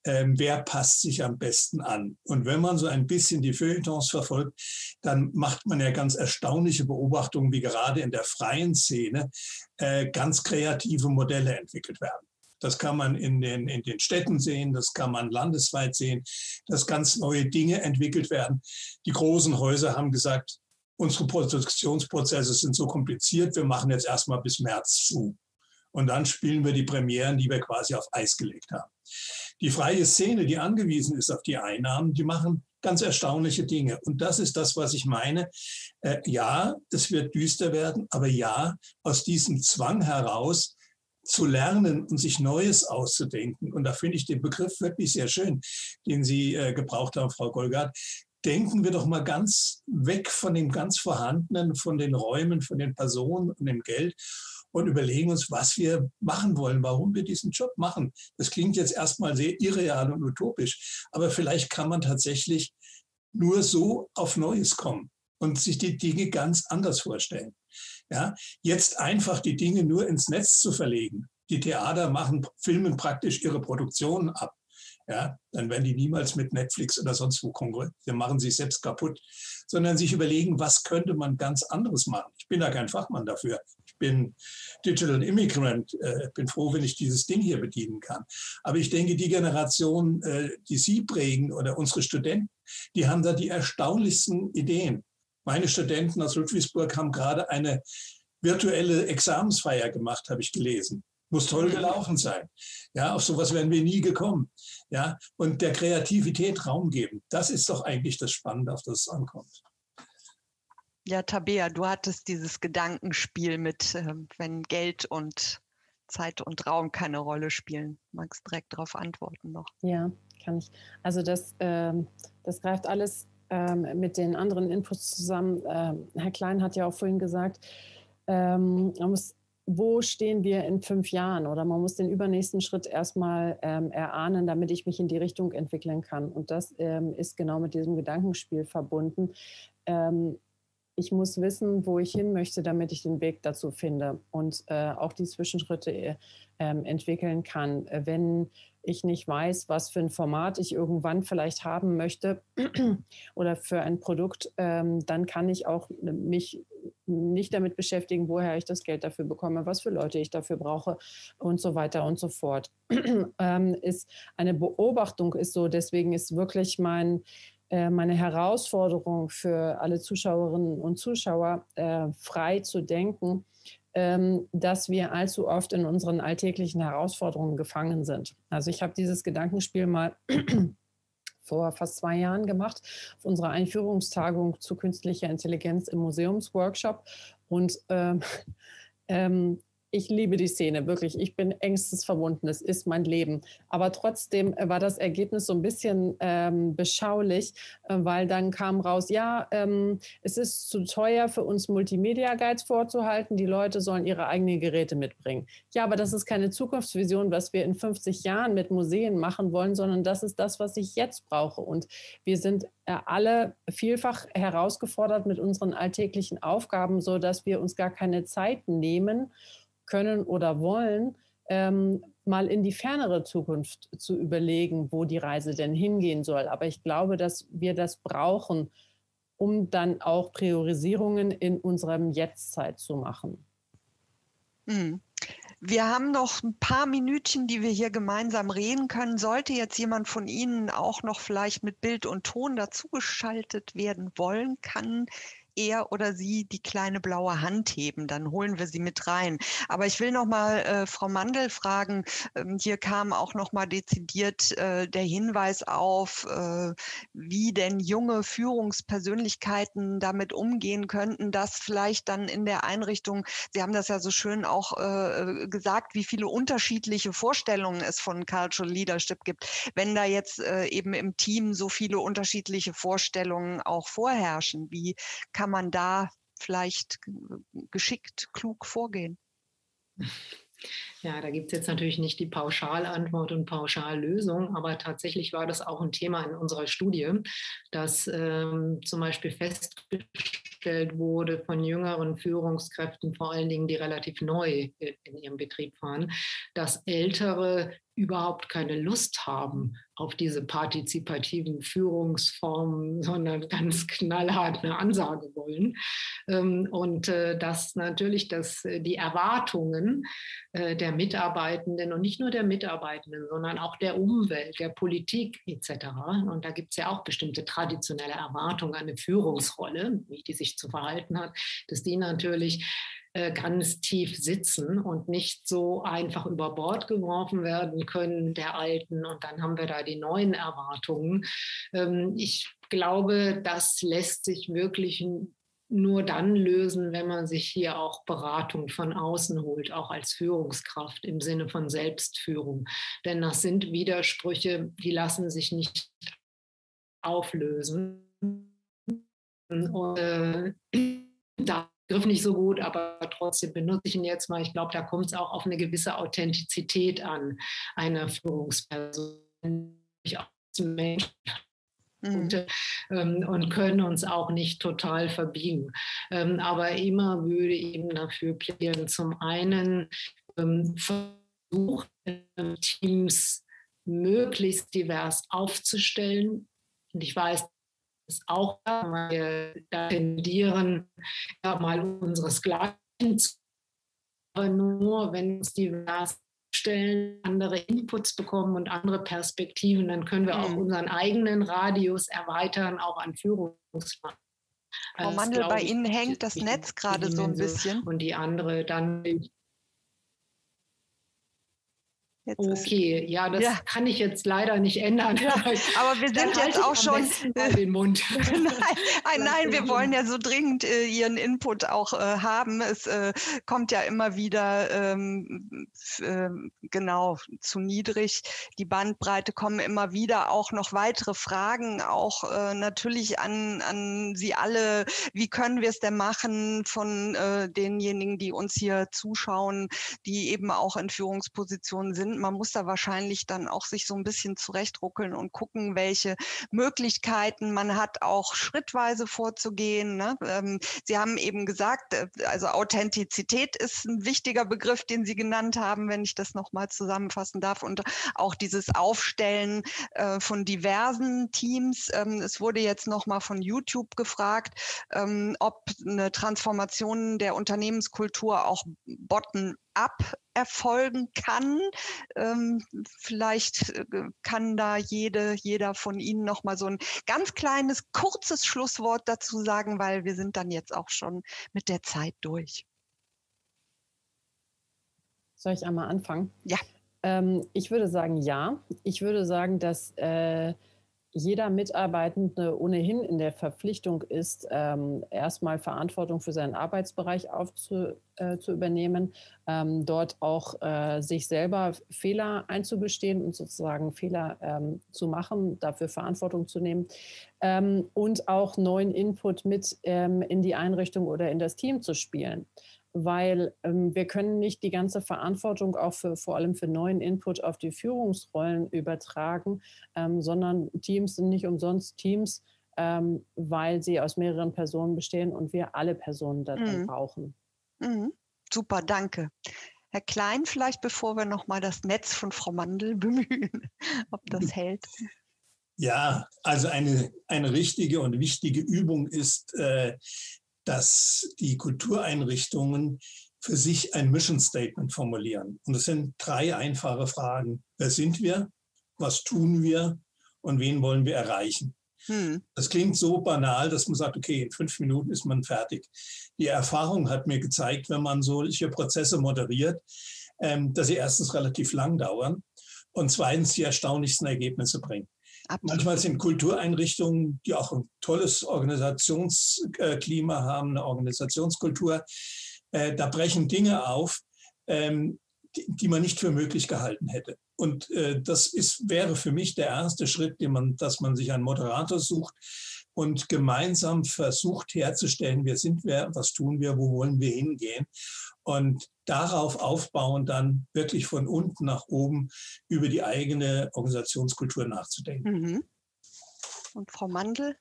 ähm, wer passt sich am besten an. Und wenn man so ein bisschen die Feuilletons verfolgt, dann macht man ja ganz erstaunliche Beobachtungen, wie gerade in der freien Szene äh, ganz kreative Modelle entwickelt werden. Das kann man in den, in den Städten sehen, das kann man landesweit sehen, dass ganz neue Dinge entwickelt werden. Die großen Häuser haben gesagt, unsere Produktionsprozesse sind so kompliziert, wir machen jetzt erstmal bis März zu. Und dann spielen wir die Premieren, die wir quasi auf Eis gelegt haben. Die freie Szene, die angewiesen ist auf die Einnahmen, die machen ganz erstaunliche Dinge. Und das ist das, was ich meine. Äh, ja, es wird düster werden, aber ja, aus diesem Zwang heraus zu lernen und sich Neues auszudenken. Und da finde ich den Begriff wirklich sehr schön, den Sie äh, gebraucht haben, Frau Golgard denken wir doch mal ganz weg von dem ganz Vorhandenen, von den Räumen, von den Personen und dem Geld und überlegen uns, was wir machen wollen, warum wir diesen Job machen. Das klingt jetzt erstmal sehr irreal und utopisch, aber vielleicht kann man tatsächlich nur so auf Neues kommen und sich die Dinge ganz anders vorstellen. Ja, jetzt einfach die Dinge nur ins Netz zu verlegen. Die Theater machen, filmen praktisch ihre Produktionen ab. Ja, dann werden die niemals mit Netflix oder sonst wo konkurrieren. Machen sich selbst kaputt, sondern sich überlegen, was könnte man ganz anderes machen. Ich bin da kein Fachmann dafür. Ich bin Digital Immigrant, äh, bin froh, wenn ich dieses Ding hier bedienen kann. Aber ich denke, die Generation, äh, die Sie prägen oder unsere Studenten, die haben da die erstaunlichsten Ideen. Meine Studenten aus Ludwigsburg haben gerade eine virtuelle Examensfeier gemacht, habe ich gelesen. Muss toll gelaufen sein. Ja, auf sowas wären wir nie gekommen. Ja, und der Kreativität Raum geben. Das ist doch eigentlich das Spannende, auf das es ankommt. Ja, Tabea, du hattest dieses Gedankenspiel mit, äh, wenn Geld und Zeit und Raum keine Rolle spielen. Magst direkt darauf antworten noch? Ja, kann ich. Also das, ähm, das greift alles ähm, mit den anderen Inputs zusammen. Ähm, Herr Klein hat ja auch vorhin gesagt, ähm, man muss, wo stehen wir in fünf Jahren? Oder man muss den übernächsten Schritt erstmal ähm, erahnen, damit ich mich in die Richtung entwickeln kann. Und das ähm, ist genau mit diesem Gedankenspiel verbunden. Ähm, ich muss wissen, wo ich hin möchte, damit ich den Weg dazu finde und äh, auch die Zwischenschritte äh, entwickeln kann. Wenn ich nicht weiß, was für ein Format ich irgendwann vielleicht haben möchte oder für ein Produkt, ähm, dann kann ich auch mich nicht damit beschäftigen, woher ich das Geld dafür bekomme, was für Leute ich dafür brauche und so weiter und so fort. ähm, ist eine Beobachtung ist so, deswegen ist wirklich mein äh, meine Herausforderung für alle Zuschauerinnen und Zuschauer, äh, frei zu denken, dass wir allzu oft in unseren alltäglichen Herausforderungen gefangen sind. Also ich habe dieses Gedankenspiel mal vor fast zwei Jahren gemacht, auf unserer Einführungstagung zu künstlicher Intelligenz im Museumsworkshop. Und ähm, ähm, ich liebe die Szene, wirklich. Ich bin engstens verbunden. Es ist mein Leben. Aber trotzdem äh, war das Ergebnis so ein bisschen ähm, beschaulich, äh, weil dann kam raus, ja, ähm, es ist zu teuer für uns Multimedia-Guides vorzuhalten. Die Leute sollen ihre eigenen Geräte mitbringen. Ja, aber das ist keine Zukunftsvision, was wir in 50 Jahren mit Museen machen wollen, sondern das ist das, was ich jetzt brauche. Und wir sind äh, alle vielfach herausgefordert mit unseren alltäglichen Aufgaben, so dass wir uns gar keine Zeit nehmen, können oder wollen, ähm, mal in die fernere Zukunft zu überlegen, wo die Reise denn hingehen soll. Aber ich glaube, dass wir das brauchen, um dann auch Priorisierungen in unserem Jetztzeit zu machen. Mhm. Wir haben noch ein paar Minütchen, die wir hier gemeinsam reden können. Sollte jetzt jemand von Ihnen auch noch vielleicht mit Bild und Ton dazugeschaltet werden wollen, kann er oder sie die kleine blaue Hand heben, dann holen wir sie mit rein. Aber ich will noch mal äh, Frau Mandel fragen. Ähm, hier kam auch noch mal dezidiert äh, der Hinweis auf, äh, wie denn junge Führungspersönlichkeiten damit umgehen könnten, dass vielleicht dann in der Einrichtung, Sie haben das ja so schön auch äh, gesagt, wie viele unterschiedliche Vorstellungen es von Cultural Leadership gibt. Wenn da jetzt äh, eben im Team so viele unterschiedliche Vorstellungen auch vorherrschen, wie kann kann man da vielleicht geschickt, klug vorgehen? Ja, da gibt es jetzt natürlich nicht die Pauschalantwort und Pauschallösung, aber tatsächlich war das auch ein Thema in unserer Studie, dass ähm, zum Beispiel festgestellt wurde von jüngeren Führungskräften, vor allen Dingen, die relativ neu in ihrem Betrieb waren, dass ältere überhaupt keine Lust haben auf diese partizipativen Führungsformen, sondern ganz knallhart eine Ansage wollen. Ähm, und äh, dass natürlich dass äh, die Erwartungen äh, der Mitarbeitenden und nicht nur der Mitarbeitenden, sondern auch der Umwelt, der Politik etc. Und da gibt es ja auch bestimmte traditionelle Erwartungen an eine Führungsrolle, wie die sich zu verhalten hat, dass die natürlich ganz tief sitzen und nicht so einfach über Bord geworfen werden können der alten. Und dann haben wir da die neuen Erwartungen. Ähm, ich glaube, das lässt sich wirklich nur dann lösen, wenn man sich hier auch Beratung von außen holt, auch als Führungskraft im Sinne von Selbstführung. Denn das sind Widersprüche, die lassen sich nicht auflösen. Und, äh, da Begriff nicht so gut, aber trotzdem benutze ich ihn jetzt mal. Ich glaube, da kommt es auch auf eine gewisse Authentizität an einer Führungsperson, auch Menschen mhm. und, ähm, und können uns auch nicht total verbiegen. Ähm, aber immer würde ich eben dafür plädieren, zum einen ähm, versuchen, Teams möglichst divers aufzustellen. Und ich weiß, dass auch wir da tendieren, ja, mal unseresgleichen zu aber nur, wenn uns divers stellen, andere Inputs bekommen und andere Perspektiven, dann können wir auch mhm. unseren eigenen Radius erweitern, auch an Führungsmacht. Frau Mandel, bei Ihnen hängt das Netz gerade so ein bisschen. Und die andere dann Jetzt okay, ja, das ja. kann ich jetzt leider nicht ändern. Ja, aber wir sind jetzt auch schon den Mund. nein, nein, wir wollen ja so dringend äh, Ihren Input auch äh, haben. Es äh, kommt ja immer wieder ähm, äh, genau zu niedrig. Die Bandbreite kommen immer wieder auch noch weitere Fragen, auch äh, natürlich an, an Sie alle. Wie können wir es denn machen von äh, denjenigen, die uns hier zuschauen, die eben auch in Führungspositionen sind? Man muss da wahrscheinlich dann auch sich so ein bisschen zurechtruckeln und gucken, welche Möglichkeiten man hat, auch schrittweise vorzugehen. Ne? Ähm, Sie haben eben gesagt, äh, also Authentizität ist ein wichtiger Begriff, den Sie genannt haben, wenn ich das nochmal zusammenfassen darf. Und auch dieses Aufstellen äh, von diversen Teams. Ähm, es wurde jetzt nochmal von YouTube gefragt, ähm, ob eine Transformation der Unternehmenskultur auch bottom ab erfolgen kann. Ähm, vielleicht äh, kann da jede, jeder von Ihnen noch mal so ein ganz kleines, kurzes Schlusswort dazu sagen, weil wir sind dann jetzt auch schon mit der Zeit durch. Soll ich einmal anfangen? Ja. Ähm, ich würde sagen, ja. Ich würde sagen, dass äh, jeder Mitarbeitende ohnehin in der Verpflichtung ist, ähm, erstmal Verantwortung für seinen Arbeitsbereich aufzu, äh, übernehmen, ähm, dort auch äh, sich selber Fehler einzugestehen und sozusagen Fehler ähm, zu machen, dafür Verantwortung zu nehmen ähm, und auch neuen Input mit ähm, in die Einrichtung oder in das Team zu spielen weil ähm, wir können nicht die ganze Verantwortung auch für, vor allem für neuen Input auf die Führungsrollen übertragen, ähm, sondern Teams sind nicht umsonst Teams, ähm, weil sie aus mehreren Personen bestehen und wir alle Personen da mhm. brauchen. Mhm. Super, danke. Herr Klein, vielleicht bevor wir nochmal das Netz von Frau Mandel bemühen, ob das hält. Ja, also eine, eine richtige und wichtige Übung ist, äh, dass die Kultureinrichtungen für sich ein Mission Statement formulieren. Und es sind drei einfache Fragen. Wer sind wir? Was tun wir? Und wen wollen wir erreichen? Hm. Das klingt so banal, dass man sagt, okay, in fünf Minuten ist man fertig. Die Erfahrung hat mir gezeigt, wenn man solche Prozesse moderiert, ähm, dass sie erstens relativ lang dauern und zweitens die erstaunlichsten Ergebnisse bringen. Absolut. Manchmal sind Kultureinrichtungen, die auch ein tolles Organisationsklima haben, eine Organisationskultur, äh, da brechen Dinge auf, ähm, die, man nicht für möglich gehalten hätte. Und äh, das ist, wäre für mich der erste Schritt, man, dass man sich einen Moderator sucht und gemeinsam versucht herzustellen, wer sind wir, was tun wir, wo wollen wir hingehen und darauf aufbauen, dann wirklich von unten nach oben über die eigene Organisationskultur nachzudenken. Mhm. Und Frau Mandel?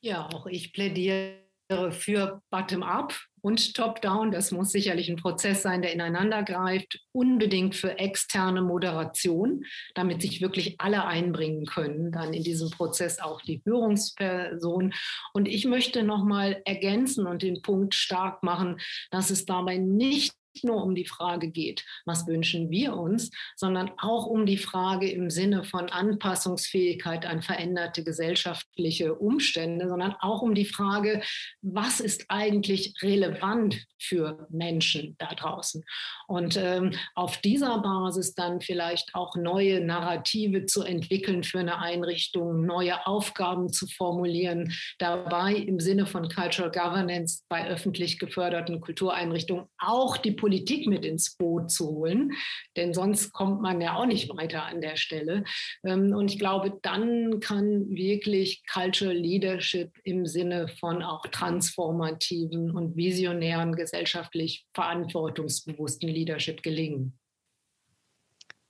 Ja, auch ich plädiere für Bottom-up und Top-down. Das muss sicherlich ein Prozess sein, der ineinander greift. Unbedingt für externe Moderation, damit sich wirklich alle einbringen können, dann in diesem Prozess auch die Führungsperson. Und ich möchte noch mal ergänzen und den Punkt stark machen, dass es dabei nicht nur um die Frage geht, was wünschen wir uns, sondern auch um die Frage im Sinne von Anpassungsfähigkeit an veränderte gesellschaftliche Umstände, sondern auch um die Frage, was ist eigentlich relevant für Menschen da draußen. Und ähm, auf dieser Basis dann vielleicht auch neue Narrative zu entwickeln für eine Einrichtung, neue Aufgaben zu formulieren, dabei im Sinne von Cultural Governance bei öffentlich geförderten Kultureinrichtungen auch die Politik mit ins Boot zu holen, denn sonst kommt man ja auch nicht weiter an der Stelle. Ähm, und ich glaube, dann kann wirklich Cultural Leadership im Sinne von auch transformativen und visionären gesellschaftlich verantwortungsbewussten Leadership gelingen.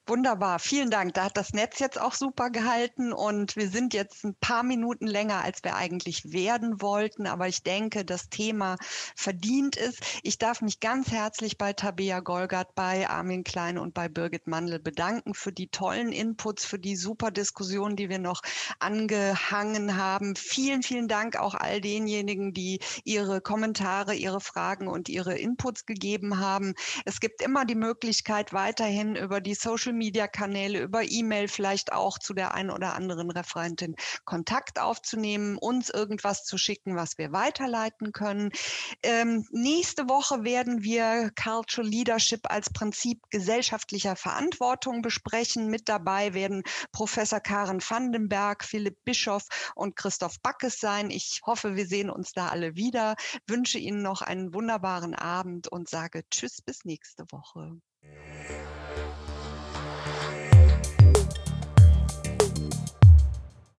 Wunderbar, vielen Dank. Da hat das Netz jetzt auch super gehalten und wir sind jetzt ein paar Minuten länger, als wir eigentlich werden wollten. Aber ich denke, das Thema verdient es. Ich darf mich ganz herzlich bei Tabea Golgert, bei Armin Klein und bei Birgit Mandel bedanken für die tollen Inputs, für die super Diskussion, die wir noch angehangen haben. Vielen, vielen Dank auch all denjenigen, die ihre Kommentare, ihre Fragen und ihre Inputs gegeben haben. Es gibt immer die Möglichkeit, weiterhin über die Social Media-Kanäle, über E-Mail vielleicht auch zu der einen oder anderen Referentin Kontakt aufzunehmen, uns irgendwas zu schicken, was wir weiterleiten können. Ähm, nächste Woche werden wir Cultural Leadership als Prinzip gesellschaftlicher Verantwortung besprechen. Mit dabei werden Professor Karen Vandenberg, Philipp Bischoff und Christoph Backes sein. Ich hoffe, wir sehen uns da alle wieder. Wünsche Ihnen noch einen wunderbaren Abend und sage Tschüss bis nächste Woche.